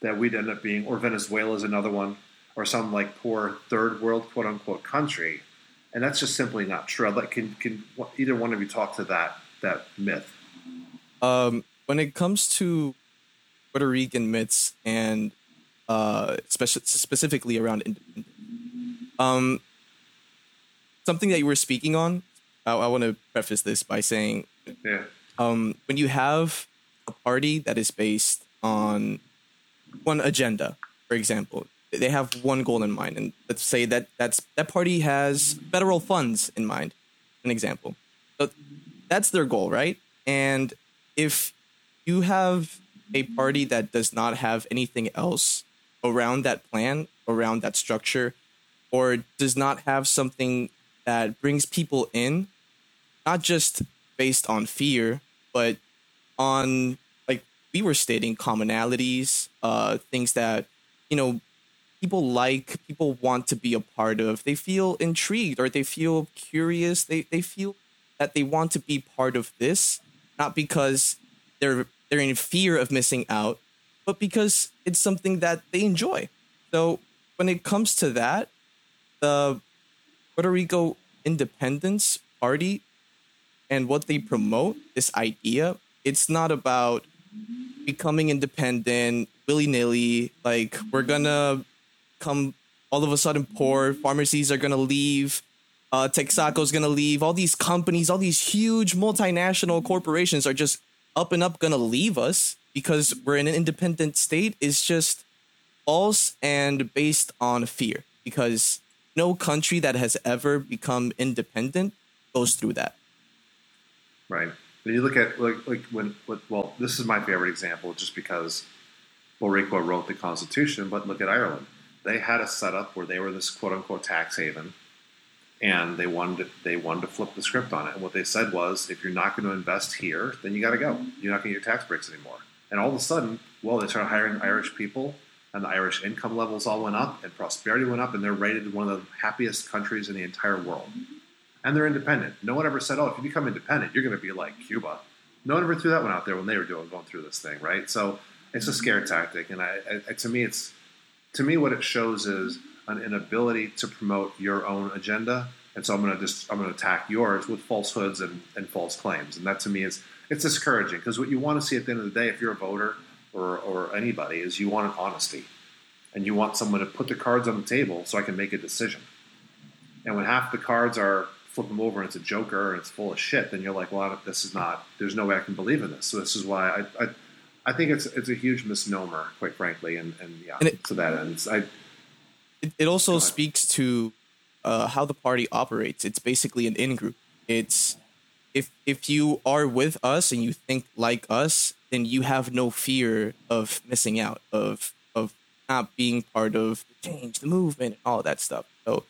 that we'd end up being, or Venezuela is another one, or some like poor third world quote unquote country, and that's just simply not true. I'd like can can either one of you talk to that that myth? Um, when it comes to Puerto Rican myths and uh, speci- specifically around independence. Um, something that you were speaking on, I, I want to preface this by saying, Yeah. um, when you have a party that is based on one agenda, for example, they have one goal in mind, and let's say that that's that party has federal funds in mind. An example, so that's their goal, right? And if you have a party that does not have anything else around that plan, around that structure, or does not have something that brings people in, not just based on fear, but on we were stating commonalities, uh, things that you know people like, people want to be a part of. They feel intrigued or they feel curious. They they feel that they want to be part of this, not because they're they're in fear of missing out, but because it's something that they enjoy. So when it comes to that, the Puerto Rico Independence Party and what they promote, this idea, it's not about becoming independent willy nilly. Like we're gonna come all of a sudden poor. Pharmacies are gonna leave. Uh, Texaco's gonna leave. All these companies, all these huge multinational corporations are just up and up gonna leave us because we're in an independent state. Is just false and based on fear. Because no country that has ever become independent goes through that. Right. When you look at like like when well, this is my favorite example just because Rico wrote the Constitution, but look at Ireland. They had a setup where they were this quote unquote tax haven, and they wanted to, they wanted to flip the script on it. And what they said was, if you're not going to invest here, then you got to go. You're not going to get your tax breaks anymore. And all of a sudden, well, they started hiring Irish people, and the Irish income levels all went up, and prosperity went up, and they're rated one of the happiest countries in the entire world and they're independent. No one ever said, "Oh, if you become independent, you're going to be like Cuba." No one ever threw that one out there when they were doing going through this thing, right? So it's a scare tactic, and I, I, to me, it's to me what it shows is an inability to promote your own agenda, and so I'm going to just I'm going to attack yours with falsehoods and, and false claims, and that to me is it's discouraging because what you want to see at the end of the day, if you're a voter or or anybody, is you want an honesty, and you want someone to put the cards on the table so I can make a decision. And when half the cards are flip them over and it's a joker and it's full of shit, then you're like, well, this is not. There's no way I can believe in this. So this is why I, I, I think it's it's a huge misnomer, quite frankly, and and yeah, And it- to that end, I it, it also speaks to uh, how the party operates. It's basically an in group. It's if if you are with us and you think like us, then you have no fear of missing out, of of not being part of the change, the movement, all that stuff. So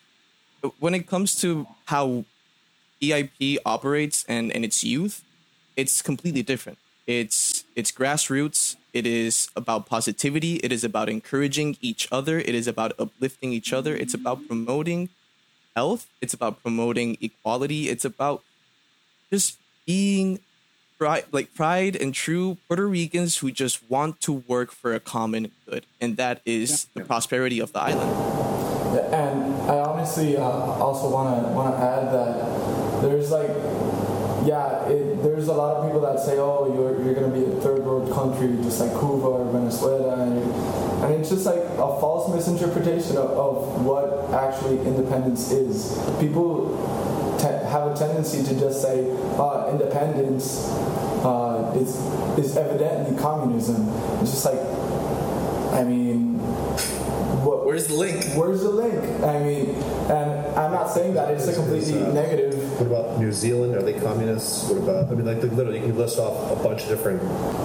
when it comes to how EIP operates and, and its youth, it's completely different. It's it's grassroots. It is about positivity. It is about encouraging each other. It is about uplifting each other. It's about promoting health. It's about promoting equality. It's about just being pride, like pride and true Puerto Ricans who just want to work for a common good, and that is the prosperity of the island. And I honestly uh, also want to want to add that there's like, yeah, it, there's a lot of people that say, oh, you're, you're going to be a third world country just like Cuba or Venezuela, and, and it's just like a false misinterpretation of, of what actually independence is. People te- have a tendency to just say uh, independence uh, is is evidently communism. It's just like, I mean? Where's the link? Where's the link? I mean, and I'm not saying that it's a completely uh, negative. What about New Zealand? Are they communists? What about? I mean, like literally, you can list off a bunch of different,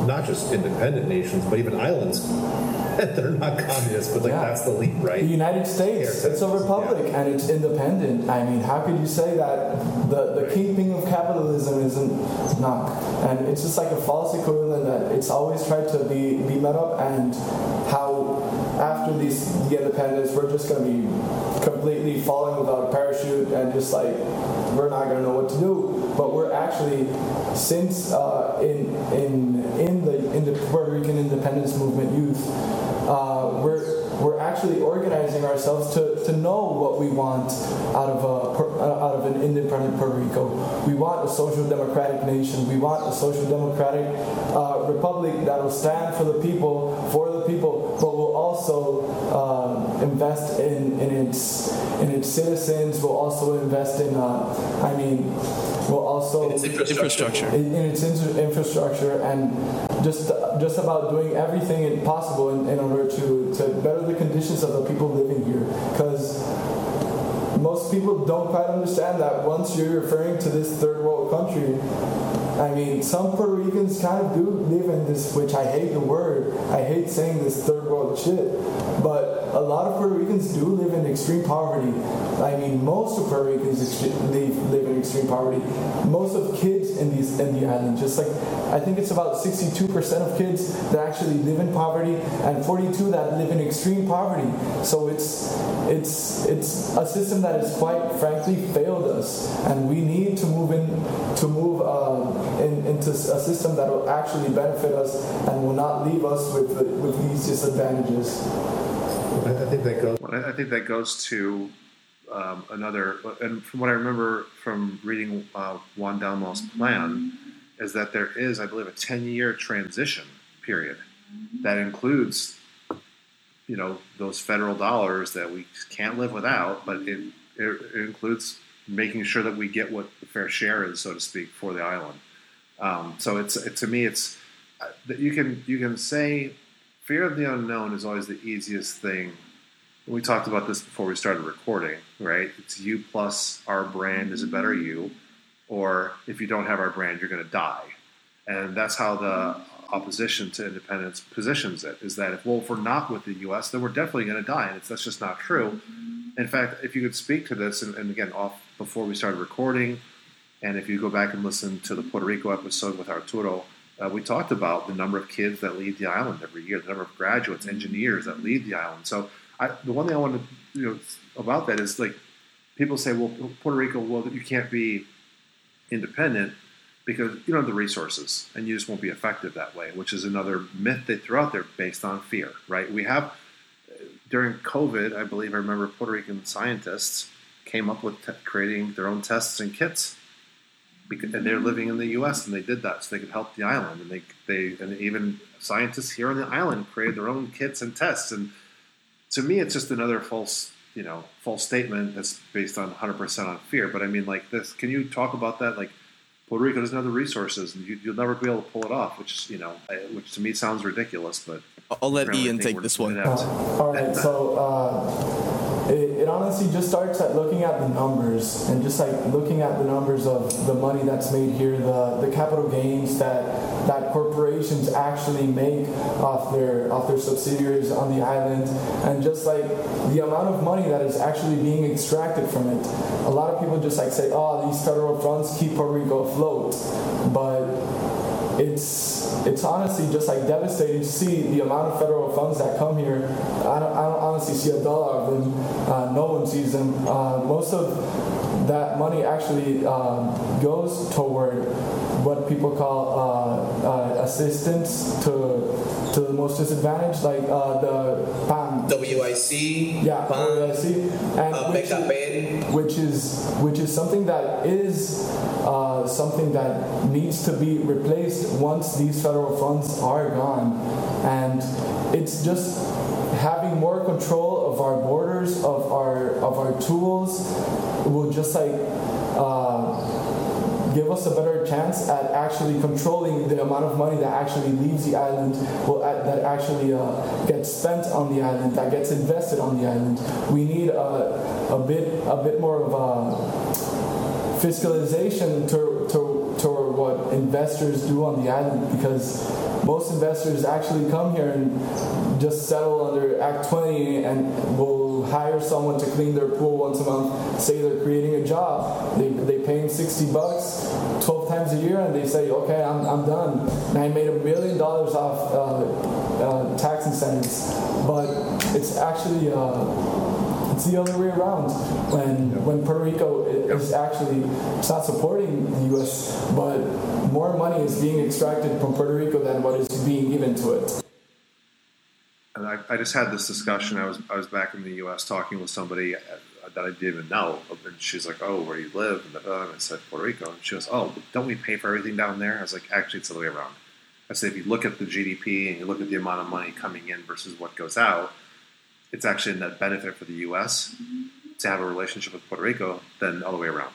not just independent nations, but even islands they're not communist. But like Yeah. that's the lead, right? The United States, Here, it's a republic and it's independent. I mean, how could you say that the, the kingpin of capitalism isn't not? And it's just like a false equivalent that it's always tried to be, be met up and how after these the independence we're just going to be completely falling without a parachute and just like we're not going to know what to do. But we're actually since uh, in in in the in the Puerto Rican independence movement youth, uh, we're we're actually organizing ourselves to, to know what we want out of a out of an independent Puerto Rico. We want a social democratic nation. We want a social democratic uh, republic that will stand for the people, for the people, but will also um, invest in, in its in its citizens. Will also invest in. Uh, I mean, will also in its infrastructure. In, in its infrastructure and just just about doing everything possible in, in order to, to better the conditions of the people living here. Because people don't quite understand that once you're referring to this third world country, I mean, some Puerto Ricans kind of do live in this, which I hate the word. I hate saying this third world shit. But a lot of Puerto Ricans do live in extreme poverty. I mean, most of Puerto Ricans live, in extreme poverty. Most of kids in these in the island, just like I think it's about 62% of kids that actually live in poverty, and 42 that live in extreme poverty. So it's it's it's a system that has quite frankly failed us, and we need to move in to move. Um, in, into a system that will actually benefit us and will not leave us with, with these disadvantages. I think that goes. I think that goes to um, another, and from what I remember from reading uh, Juan Dalmau's plan, is that there is, I believe, a ten-year transition period that includes, you know, those federal dollars that we can't live without, but it, it, it includes making sure that we get what the fair share is, so to speak, for the island. Um, so it's it, to me, it's uh, you can you can say fear of the unknown is always the easiest thing. We talked about this before we started recording, right? It's you plus our brand is a better mm-hmm. you, or if you don't have our brand, you're going to die. And that's how the opposition to independence positions it is that if well if we're not with the U.S., then we're definitely going to die, and that's just not true. Mm-hmm. In fact, if you could speak to this, and, and again, off before we started recording, and if you go back and listen to the Puerto Rico episode with Arturo, uh, we talked about the number of kids that leave the island every year, the number of graduates, engineers that leave the island. So I, the one thing I want to you know about that is like people say, well, Puerto Rico, well, you can't be independent because you don't have the resources and you just won't be effective that way, which is another myth they throw out there based on fear, right? We have during COVID, I believe I remember Puerto Rican scientists came up with t- creating their own tests and kits because, and they're living in the U.S. and they did that so they could help the island. And they they and even scientists here on the island created their own kits and tests. And to me, it's just another false you know false statement that's based on 100% on fear. But I mean, like this, can you talk about that? Like Puerto Rico doesn't have the resources, and you, will never be able to pull it off. Which you know, which to me sounds ridiculous. But I'll let Ian take this one. All right, so. Uh, it, it, honestly just starts at looking at the numbers and just like looking at the numbers of the money that's made here, the, the capital gains that that corporations actually make off their off their subsidiaries on the island, and just like the amount of money that is actually being extracted from it. A lot of people just like say, "Oh, these federal funds keep Puerto Rico afloat," but it's it's honestly just like devastating to see the amount of federal funds that come here. I don't, I don't honestly see a dollar of them. Uh, no one sees them. Uh, most of that money actually um, goes toward what people call uh, uh assistance to to the most disadvantaged, like uh, the PAN. WIC. Yeah, PAN, WIC, and which, is, which is which is something that is uh, something that needs to be replaced once these federal funds are gone, and it's just having more control of our borders, of our of our tools, will just like. Uh, give us a better chance at actually controlling the amount of money that actually leaves the island, that actually uh, gets spent on the island, that gets invested on the island. We need a, a bit a bit more of a fiscalization to, to, to what investors do on the island because most investors actually come here and just settle under Act 20 and will hire someone to clean their pool once a month, say they're creating a job. They, they pay them 60 bucks 12 times a year and they say, okay, I'm, I'm done. And I made a million dollars off uh, uh, tax incentives. But it's actually, uh, it's the other way around. When, when Puerto Rico is actually, it's not supporting the U.S., but more money is being extracted from Puerto Rico than what is being given to it. And I, I, just had this discussion. I was I was back in the U.S. talking with somebody uh, that I didn't even know, and she's like, "Oh, where do you live?" Uh, and, I said Puerto Rico, and she goes, "Oh, don't we pay for everything down there?" I was like, "Actually, it's the other way around." I said, if you look at the GDP and you look at the amount of money coming in versus what goes out, it's actually a net benefit for the U.S. Mm-hmm. to have a relationship with Puerto Rico than all the way around.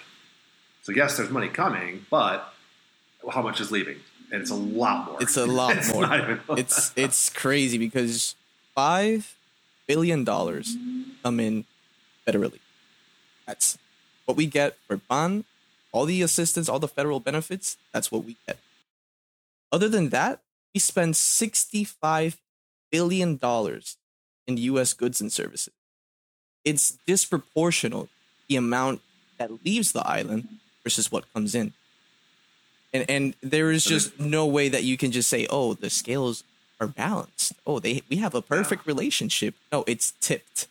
So yes, there's money coming, but how much is leaving? And it's a lot more. It's a lot it's more. Even, it's it's crazy because five billion dollars mm-hmm. come in federally. That's what we get for bond, all the assistance, all the federal benefits. That's what we get. Other than that, we spend $65 billion in US goods and services. It's disproportional the amount that leaves the island versus what comes in. And and there is just no way that you can just say, "Oh, the scales are balanced. Oh, they we have a perfect yeah. relationship." No, it's tipped.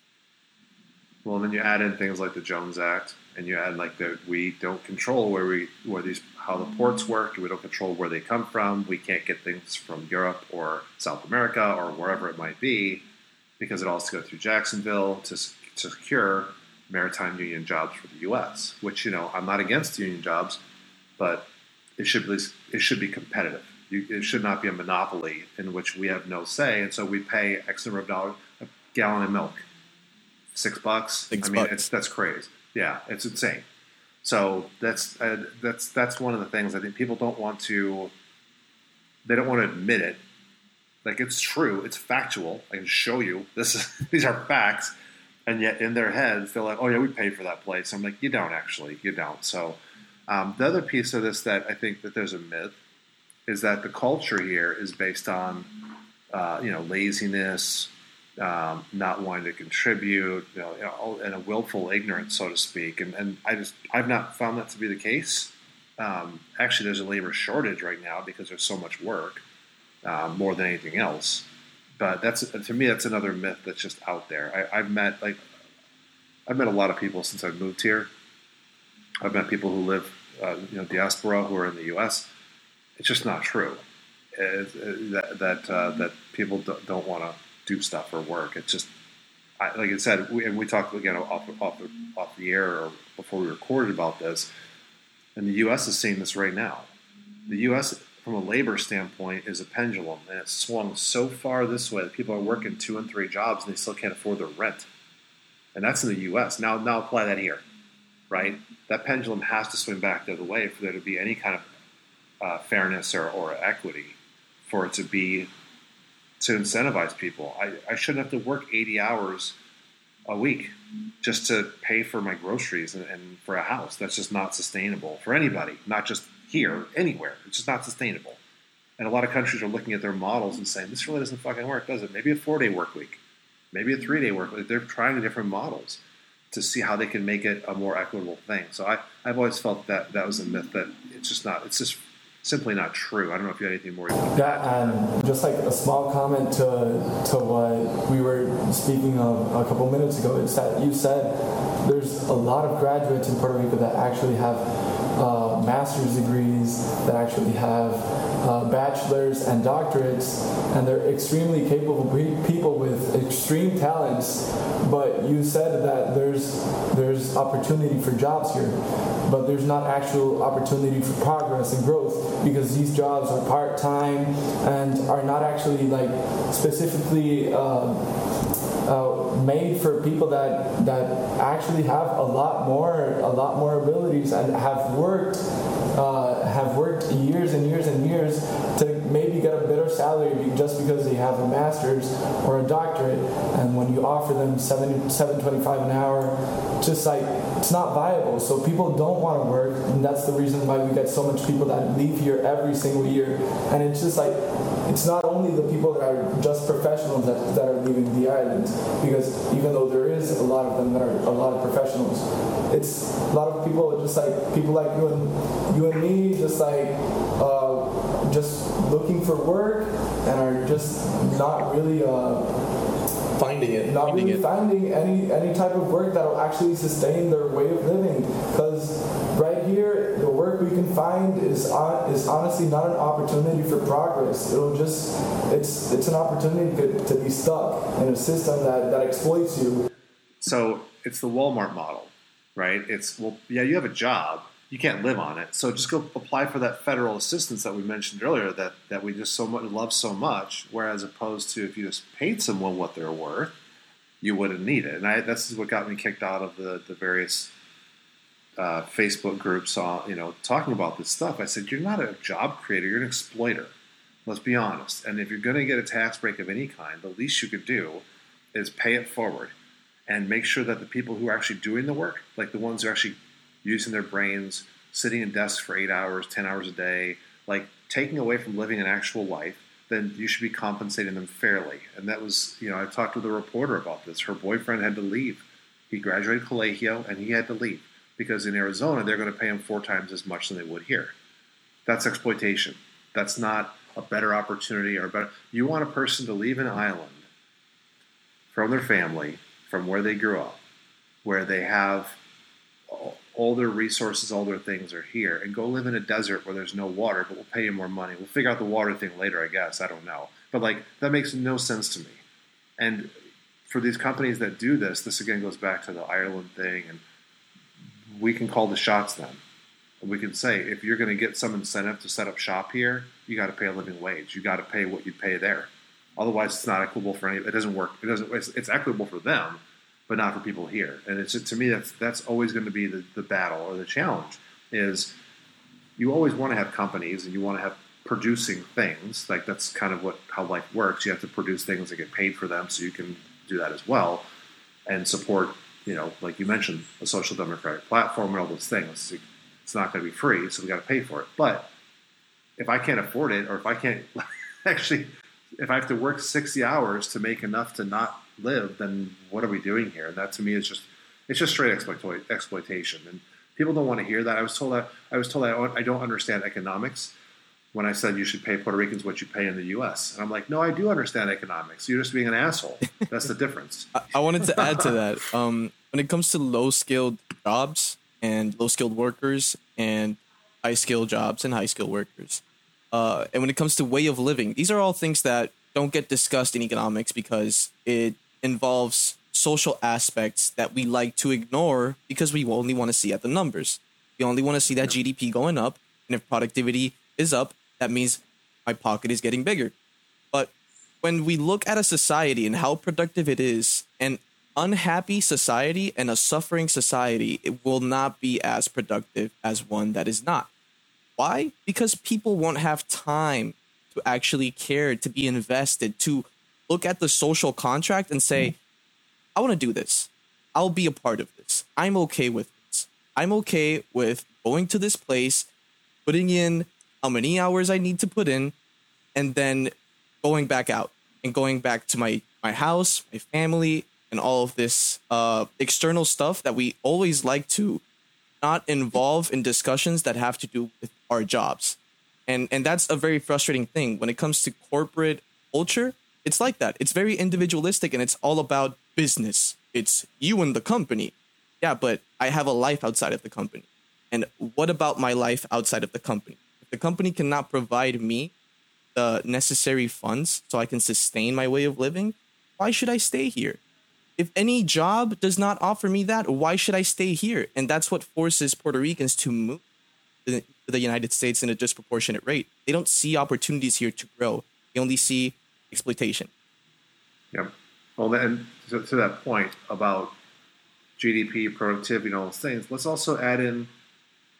Well, then you add in things like the Jones Act, and you add like that we don't control where we where these how the ports work. We don't control where they come from. We can't get things from Europe or South America or wherever it might be because it all has to go through Jacksonville to, to secure maritime union jobs for the U.S. Which you know I'm not against union jobs, but it should be it should be competitive. You, it should not be a monopoly in which we have no say, and so we pay X number of dollars a gallon of milk, six bucks. Six I mean, bucks. it's that's crazy. Yeah, it's insane. So that's uh, that's that's one of the things I think people don't want to. They don't want to admit it. Like it's true, it's factual. I can show you this. Is, these are facts, and yet in their heads they're like, "Oh yeah, we paid for that place." I'm like, "You don't actually. You don't." So um, the other piece of this that I think that there's a myth is that the culture here is based on uh, you know laziness, um, not wanting to contribute, you know, and a willful ignorance, so to speak. And, and I just I've not found that to be the case. Um, actually, there's a labor shortage right now because there's so much work, uh, more than anything else. But that's to me, that's another myth that's just out there. I, I've met like I've met a lot of people since I've moved here. I've met people who live, uh, you know, diaspora who are in the U.S. It's just not true. Uh, that that uh, that people don't, don't want to do stuff or work. It's just, I, like I said, we, and we talked again off, off, off the air or before we recorded about this, and the U.S. is seeing this right now. The U.S. from a labor standpoint is a pendulum, and it's swung so far this way that people are working two and three jobs and they still can't afford their rent, and that's in the U.S. Now, now apply that here, right? That pendulum has to swing back the other way for there to be any kind of uh, fairness or, or equity, for it to be to incentivize people. I, I shouldn't have to work 80 hours a week just to pay for my groceries and, and, for a house. That's just not sustainable for anybody, not just here, anywhere. It's just not sustainable. And a lot of countries are looking at their models and saying, this really doesn't fucking work, does it? Maybe a four day work week, maybe a three day work week. They're trying different models to see how they can make it a more equitable thing. So I, I've always felt that that was a myth that it's just not, it's just simply not true. I don't know if you had anything more. Yeah, and just like a small comment to to what we were speaking of a couple minutes ago, it's that you said there's a lot of graduates in Puerto Rico that actually have uh, master's degrees, that actually have uh, bachelors and doctorates, and they're extremely capable people with extreme talents. But you said that there's there's opportunity for jobs here, but there's not actual opportunity for progress and growth because these jobs are part time and are not actually like specifically. Uh, uh, made for people that that actually have a lot more a lot more abilities and have worked uh, have worked years and years and years to maybe get a better salary just because they have a master's or a doctorate. And when you offer them seven seven twenty five an hour, just like it's not viable. So people don't want to work, and that's the reason why we get so much people that leave here every single year. And it's just like it's not only the people that are just professionals that, that are leaving the island, because even though there is a lot of them that are a lot of professionals, it's a lot of people just like people like you and you and me, just like uh, just looking for work and are just not really. Uh, finding it. Not finding really it. finding any any type of work that'll actually sustain their way of living. Because right here, we can find is on, is honestly not an opportunity for progress. It'll just it's it's an opportunity to, to be stuck in a system that, that exploits you. So it's the Walmart model, right? It's well, yeah, you have a job, you can't live on it, so just go apply for that federal assistance that we mentioned earlier that that we just so much love so much. Whereas opposed to if you just paid someone what they're worth, you wouldn't need it. And I, this is what got me kicked out of the the various uh, Facebook groups, uh, you know, talking about this stuff. I said, you're not a job creator, you're an exploiter. Let's be honest. And if you're going to get a tax break of any kind, the least you could do is pay it forward and make sure that the people who are actually doing the work, like the ones who are actually using their brains, sitting in desks for eight hours, 10 hours a day, like taking away from living an actual life, then you should be compensating them fairly. And that was, you know, I talked with a reporter about this. Her boyfriend had to leave. He graduated Colegio and he had to leave because in Arizona they're going to pay them four times as much than they would here. That's exploitation. That's not a better opportunity or better. You want a person to leave an island from their family, from where they grew up, where they have all their resources, all their things are here, and go live in a desert where there's no water, but we'll pay you more money. We'll figure out the water thing later, I guess. I don't know. But like, that makes no sense to me. And for these companies that do this, this again goes back to the Ireland thing and we can call the shots then. We can say if you're going to get some incentive to set up shop here, you got to pay a living wage. You got to pay what you pay there. Otherwise, it's not equitable for any. It doesn't work. It doesn't. It's, it's equitable for them, but not for people here. And it's to me that's that's always going to be the, the battle or the challenge. Is you always want to have companies and you want to have producing things. Like that's kind of what how life works. You have to produce things and get paid for them, so you can do that as well and support you know, like you mentioned, a social democratic platform and all those things. It's not going to be free, so we got to pay for it. But if I can't afford it, or if I can't actually, if I have to work 60 hours to make enough to not live, then what are we doing here? And that to me is just, it's just straight exploit, exploitation. And people don't want to hear that. I was told that I was told I don't understand economics when I said you should pay Puerto Ricans what you pay in the U.S. And I'm like, no, I do understand economics. You're just being an asshole. That's the difference. I, I wanted to add to that. Um, when it comes to low skilled jobs and low skilled workers and high skilled jobs and high skilled workers, uh, and when it comes to way of living, these are all things that don't get discussed in economics because it involves social aspects that we like to ignore because we only want to see at the numbers. We only want to see that GDP going up, and if productivity is up, that means my pocket is getting bigger. But when we look at a society and how productive it is, an unhappy society and a suffering society, it will not be as productive as one that is not. Why? Because people won't have time to actually care, to be invested, to look at the social contract and say, mm-hmm. I want to do this. I'll be a part of this. I'm okay with this. I'm okay with going to this place, putting in how many hours I need to put in, and then going back out and going back to my my house, my family, and all of this uh, external stuff that we always like to not involve in discussions that have to do with our jobs. And and that's a very frustrating thing when it comes to corporate culture. It's like that. It's very individualistic and it's all about business. It's you and the company. Yeah, but I have a life outside of the company. And what about my life outside of the company? The company cannot provide me the necessary funds so I can sustain my way of living, why should I stay here? If any job does not offer me that, why should I stay here? And that's what forces Puerto Ricans to move to the United States in a disproportionate rate. They don't see opportunities here to grow. They only see exploitation. Yeah. Well, then to, to that point about GDP, productivity, and all those things, let's also add in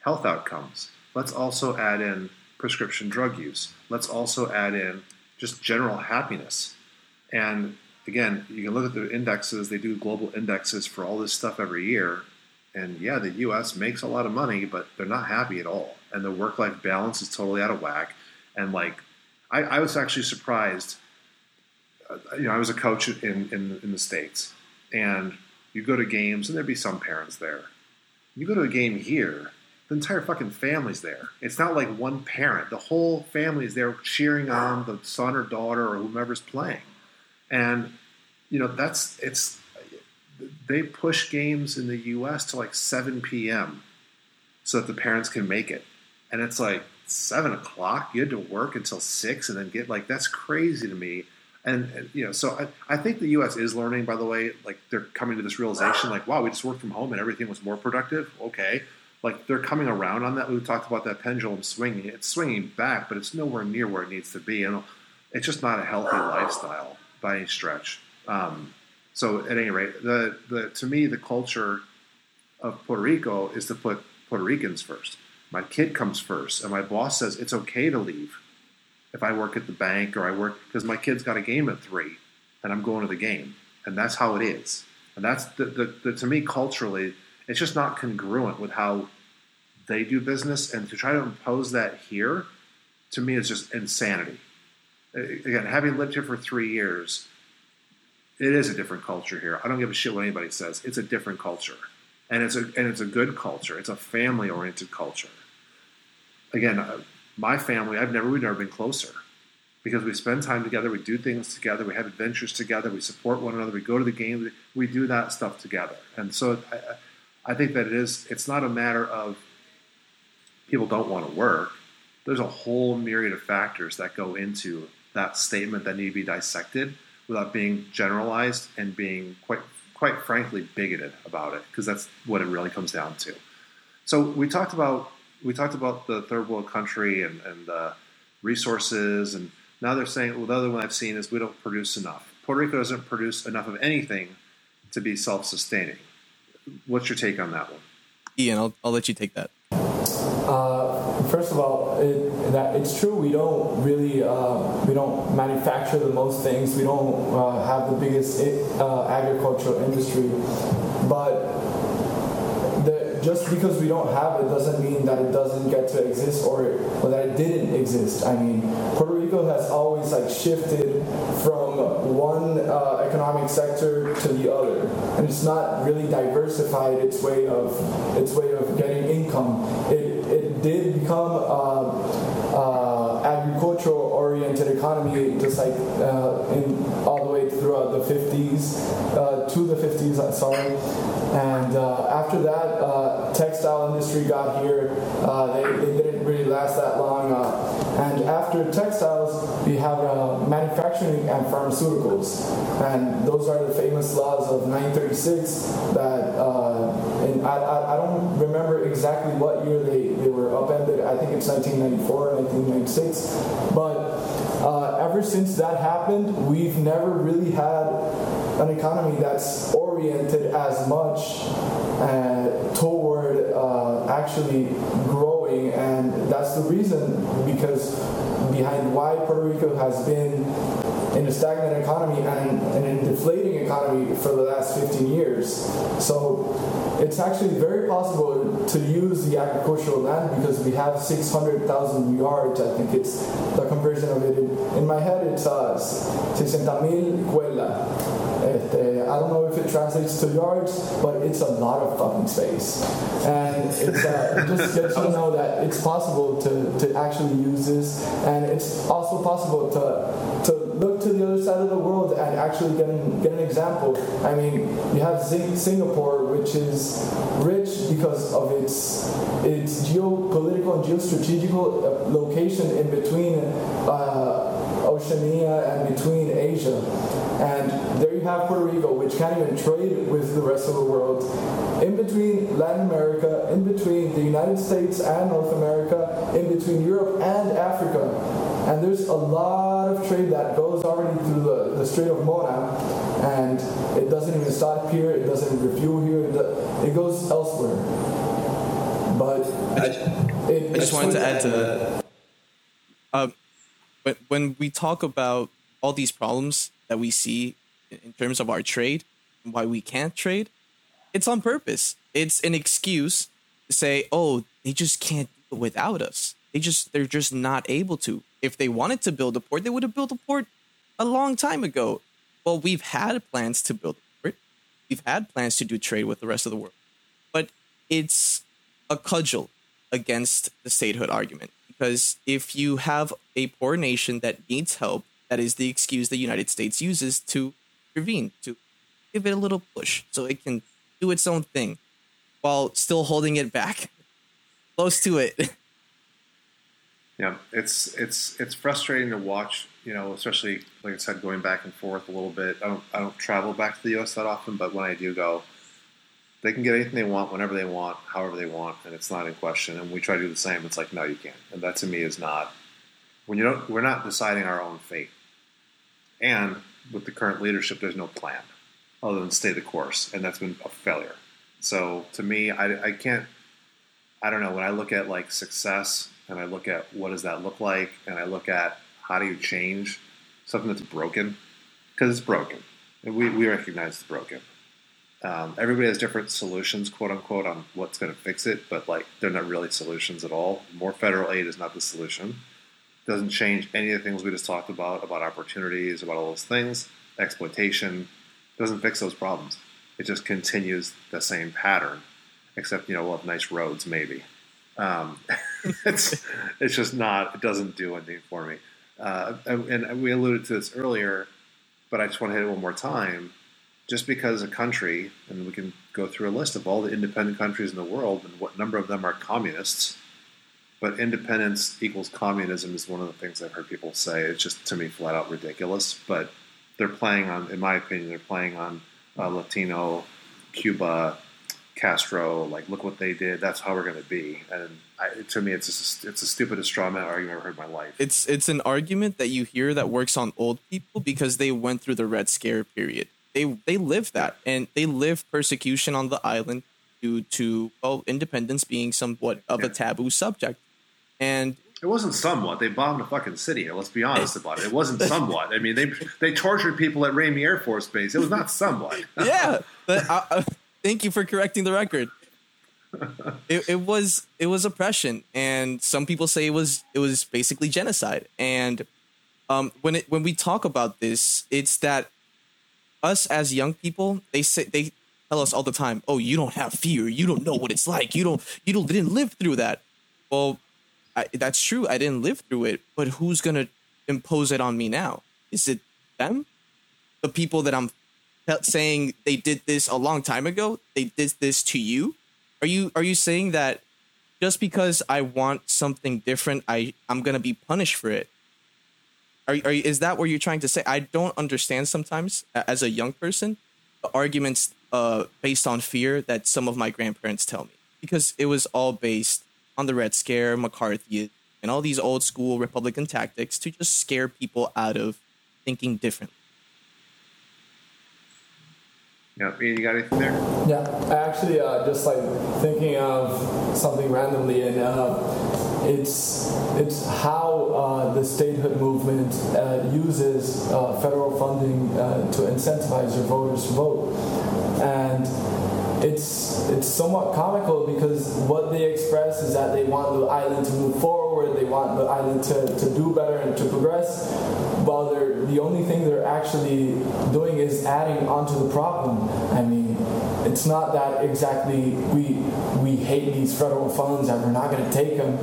health outcomes let's also add in prescription drug use. Let's also add in just general happiness. And again, you can look at the indexes, they do global indexes for all this stuff every year. And yeah, the US makes a lot of money, but they're not happy at all. And the work life balance is totally out of whack. And like, I, I was actually surprised. Uh, you know, I was a coach in, in, in the States, and you go to games, and there'd be some parents there. You go to a game here, the entire fucking family's there. It's not like one parent. The whole family is there cheering on the son or daughter or whomever's playing. And you know, that's it's they push games in the US to like 7 p.m. so that the parents can make it. and it's like seven o'clock. You had to work until six, and then get like that's crazy to me. And, and you know, so I, I think the U.S. is learning. By the way, like they're coming to this realization, like, wow, we just worked from home and everything was more productive. Okay, like they're coming around on that. We talked about that pendulum swinging. It's swinging back, but it's nowhere near where it needs to be, and it's just not a healthy lifestyle by any stretch. Um, so at any rate, the the to me the culture of Puerto Rico is to put Puerto Ricans first. My kid comes first, and my boss says it's okay to leave if I work at the bank or I work because my kid's got a game at three, and I'm going to the game, and that's how it is. And that's the, the, the to me culturally, it's just not congruent with how they do business, and to try to impose that here, to me, is just insanity. Again, having lived here for three years, it is a different culture here. I don't give a shit what anybody says. It's a different culture, and it's a and it's a good culture. It's a family oriented culture. Again, uh, my family, I've never we've never been closer because we spend time together, we do things together, we have adventures together, we support one another, we go to the game, we do that stuff together, and so I, I think that it is. It's not a matter of people don't want to work. There's a whole myriad of factors that go into that statement that need to be dissected without being generalized and being quite quite frankly bigoted about it because that's what it really comes down to. So we talked about we talked about the third world country and, and uh, resources, and now they're saying well the other one I've seen is we don't produce enough. Puerto Rico doesn't produce enough of anything to be self sustaining. What's your take on that one? Ian, I'll, I'll let you take that. Uh, first of all, it, that it's true. We don't really uh, we don't manufacture the most things. We don't uh, have the biggest uh, agricultural industry, but the, just because we don't have it doesn't mean that it doesn't get to exist or, or that it didn't exist. I mean, Puerto Rico has always like shifted from one uh, economic sector to the other, and it's not really diversified its way of its way of getting income. It it did become. Uh, uh, agricultural oriented economy just like uh, in all throughout the 50s uh, to the 50s I'm sorry. And uh, after that uh, textile industry got here uh, they, they, didn't really last that long and after textiles we have manufacturing and pharmaceuticals. And those are the famous laws of 936 that and I, I, I don't remember exactly what year they, they were upended. I think it's 1994 1996 but uh, ever since that happened, we've never really had an economy that's oriented as much uh, toward uh, actually growing, and that's the reason because behind why Puerto Rico has been in a stagnant economy and, and a deflating economy for the last 15 years. So it's actually very possible to use the agricultural land because we have 600,000 yards. I think it's the conversion of it. In, in my head, it's uh, 60 mil cuerda. Este, I don't know if it translates to yards, but it's a lot of fucking space. And it's, uh, it just gets you to know that it's possible to, to actually use this, and it's also possible to, to look to the other side of the world and actually get an, get an example. I mean, you have Singapore, which is rich because of its its geopolitical and geostrategical uh, location in between uh, Oceania and between Asia. And there you have Puerto Rico, which can't even trade with the rest of the world. In between Latin America, in between the United States and North America, in between Europe and Africa. And there's a lot of trade that goes already through the, the Strait of Mona, and it doesn't even stop here, it doesn't refuel here, it goes elsewhere. But I, it, I just wanted to add to that. Uh, but when we talk about all these problems that we see in terms of our trade, why we can't trade, it's on purpose. It's an excuse to say, "Oh, they just can't do it without us. They just they're just not able to. If they wanted to build a port, they would have built a port a long time ago. Well, we've had plans to build a port. We've had plans to do trade with the rest of the world. But it's a cudgel against the statehood argument because if you have a poor nation that needs help that is the excuse the United States uses to intervene, to give it a little push so it can do its own thing while still holding it back close to it. Yeah, it's it's it's frustrating to watch. You know, especially like I said, going back and forth a little bit. I don't I don't travel back to the U.S. that often, but when I do go, they can get anything they want whenever they want, however they want, and it's not in question. And we try to do the same. It's like no, you can't. And that to me is not when you don't. We're not deciding our own fate. And with the current leadership, there's no plan other than stay the course, and that's been a failure. So to me, I, I can't. I don't know when I look at like success and I look at what does that look like, and I look at how do you change something that's broken because it's broken, and we we recognize it's broken. Um, everybody has different solutions, quote unquote, on what's going to fix it, but like they're not really solutions at all. More federal aid is not the solution. Doesn't change any of the things we just talked about about opportunities, about all those things, exploitation. Doesn't fix those problems. It just continues the same pattern, except you know we'll have nice roads maybe. Um, it's it's just not. It doesn't do anything for me. Uh, and, we alluded to this earlier, but I just want to hit it one more time. Just because a country, and we can go through a list of all the independent countries in the world and what number of them are communists, but independence equals communism is one of the things I've heard people say. It's just to me flat out ridiculous. But they're playing on, in my opinion, they're playing on uh, Latino, Cuba, Castro. Like, look what they did. That's how we're going to be. And I, to me, it's just, it's the stupidest straw man argument I've ever heard in my life. It's it's an argument that you hear that works on old people because they went through the Red Scare period. They they lived that and they lived persecution on the island due to well independence being somewhat of a taboo subject. And It wasn't somewhat. They bombed a fucking city. Let's be honest about it. It wasn't somewhat. I mean, they they tortured people at Ramey Air Force Base. It was not somewhat. yeah, but I, I, thank you for correcting the record. It, it was it was oppression, and some people say it was it was basically genocide. And um, when it when we talk about this, it's that us as young people, they say they tell us all the time, "Oh, you don't have fear. You don't know what it's like. You don't you don't didn't live through that." Well, I, that's true. I didn't live through it, but who's gonna impose it on me now? Is it them? The people that I'm saying they did this a long time ago. They did this to you. Are you are you saying that just because I want something different, I I'm gonna be punished for it? Are, are is that what you're trying to say? I don't understand sometimes as a young person the arguments uh, based on fear that some of my grandparents tell me because it was all based on the Red Scare, McCarthy, and all these old school Republican tactics to just scare people out of thinking differently. Yeah, you got anything there? Yeah, actually uh, just like thinking of something randomly, and uh, it's it's how uh, the statehood movement uh, uses uh, federal funding uh, to incentivize your voters to vote, and it's it's somewhat comical because what they express is that they want the island to move forward, they want the island to, to do better and to progress, while they're the only thing they're actually doing is adding onto the problem. I mean, it's not that exactly we we hate these federal funds and we're not going to take them,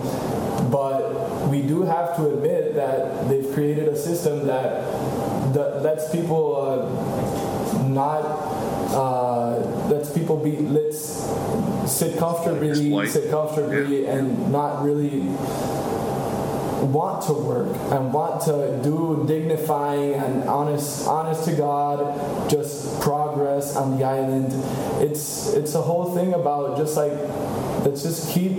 but we do have to admit that they've created a system that that lets people uh, not uh, people be let's sit comfortably, Exploit. sit comfortably, and not really want to work and want to do dignifying and honest honest to God just progress on the island. It's it's a whole thing about just like let's just keep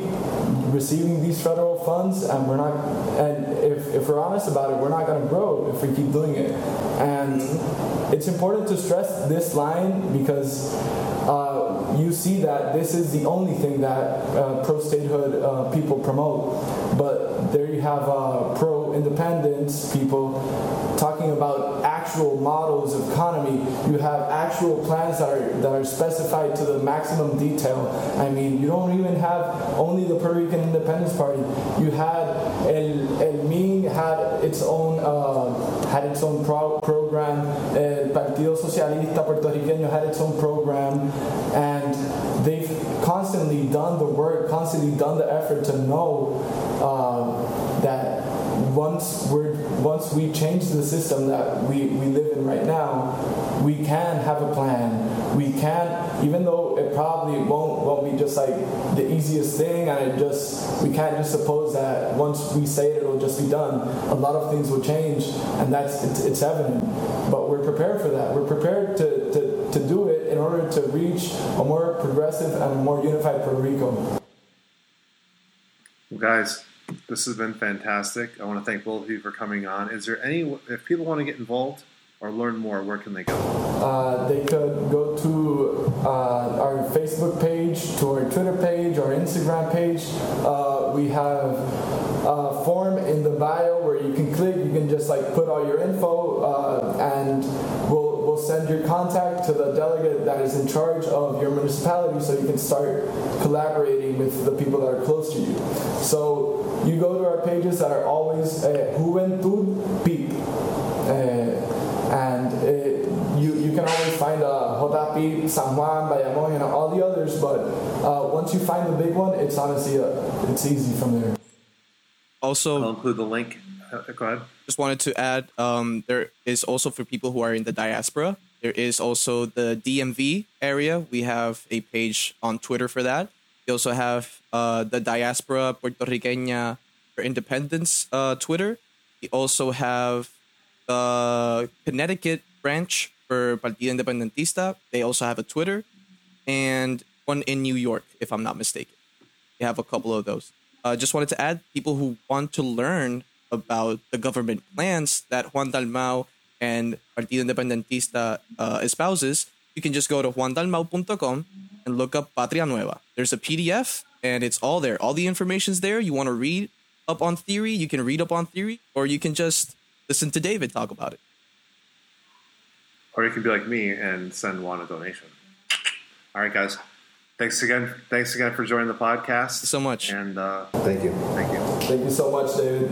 receiving these federal funds and we're not and if, if we're honest about it we're not going to grow if we keep doing it and mm-hmm. it's important to stress this line because you see that this is the only thing that uh, pro-statehood uh, people promote. But there you have uh, pro-independence people talking about actual models of economy you have actual plans that are that are specified to the maximum detail. I mean you don't even have only the puerto rican independence party. You had el, el min had its own uh, had its own pro- program. El partido socialista puertorriqueño had its own program. And they've constantly done the work constantly done the effort to know uh, that once we're once we change the system that we, we live in right now, we can have a plan. We can, even though it probably won't won't be just like the easiest thing, and it just we can't just suppose that once we say it, it'll just be done. A lot of things will change, and that's it's, it's evident. But we're prepared for that. We're prepared to, to, to do it in order to reach a more progressive and more unified Puerto Rico. Well, guys, this has been fantastic. I want to thank both of you for coming on. Is there any, if people want to get involved or learn more, where can they go? Uh, they could go to uh, our Facebook page, to our Twitter page, our Instagram page. Uh, we have a form in the bio where you can click. You can just like put all your info, uh, and we'll we'll send your contact to the delegate that is in charge of your municipality, so you can start collaborating with the people that are close to you. So you go to our pages that are always uh, Juventud PIP. Uh, and it, you, you can always find uh, JPIP, San Juan, Bayamon, and all the others, but uh, once you find the big one, it's honestly, uh, it's easy from there. Also, I'll include the link. Uh, go ahead. just wanted to add um, there is also for people who are in the diaspora there is also the dmv area we have a page on twitter for that we also have uh, the diaspora puerto riqueña for independence uh, twitter. We also have the connecticut branch for partido independentista. They also have a twitter and one in new york if i'm not mistaken. We have a couple of those. Uh, just wanted to add people who want to learn about the government plans that Juan Dalmau and Partido Independentista uh, espouses, you can just go to juandalmau.com and look up Patria Nueva. There's a PDF and it's all there. All the information's there. You want to read up on theory, you can read up on theory, or you can just listen to David talk about it. Or you can be like me and send Juan a donation. All right, guys. Thanks again. Thanks again for joining the podcast. So much. And uh, Thank you. thank you. Thank you so much, David.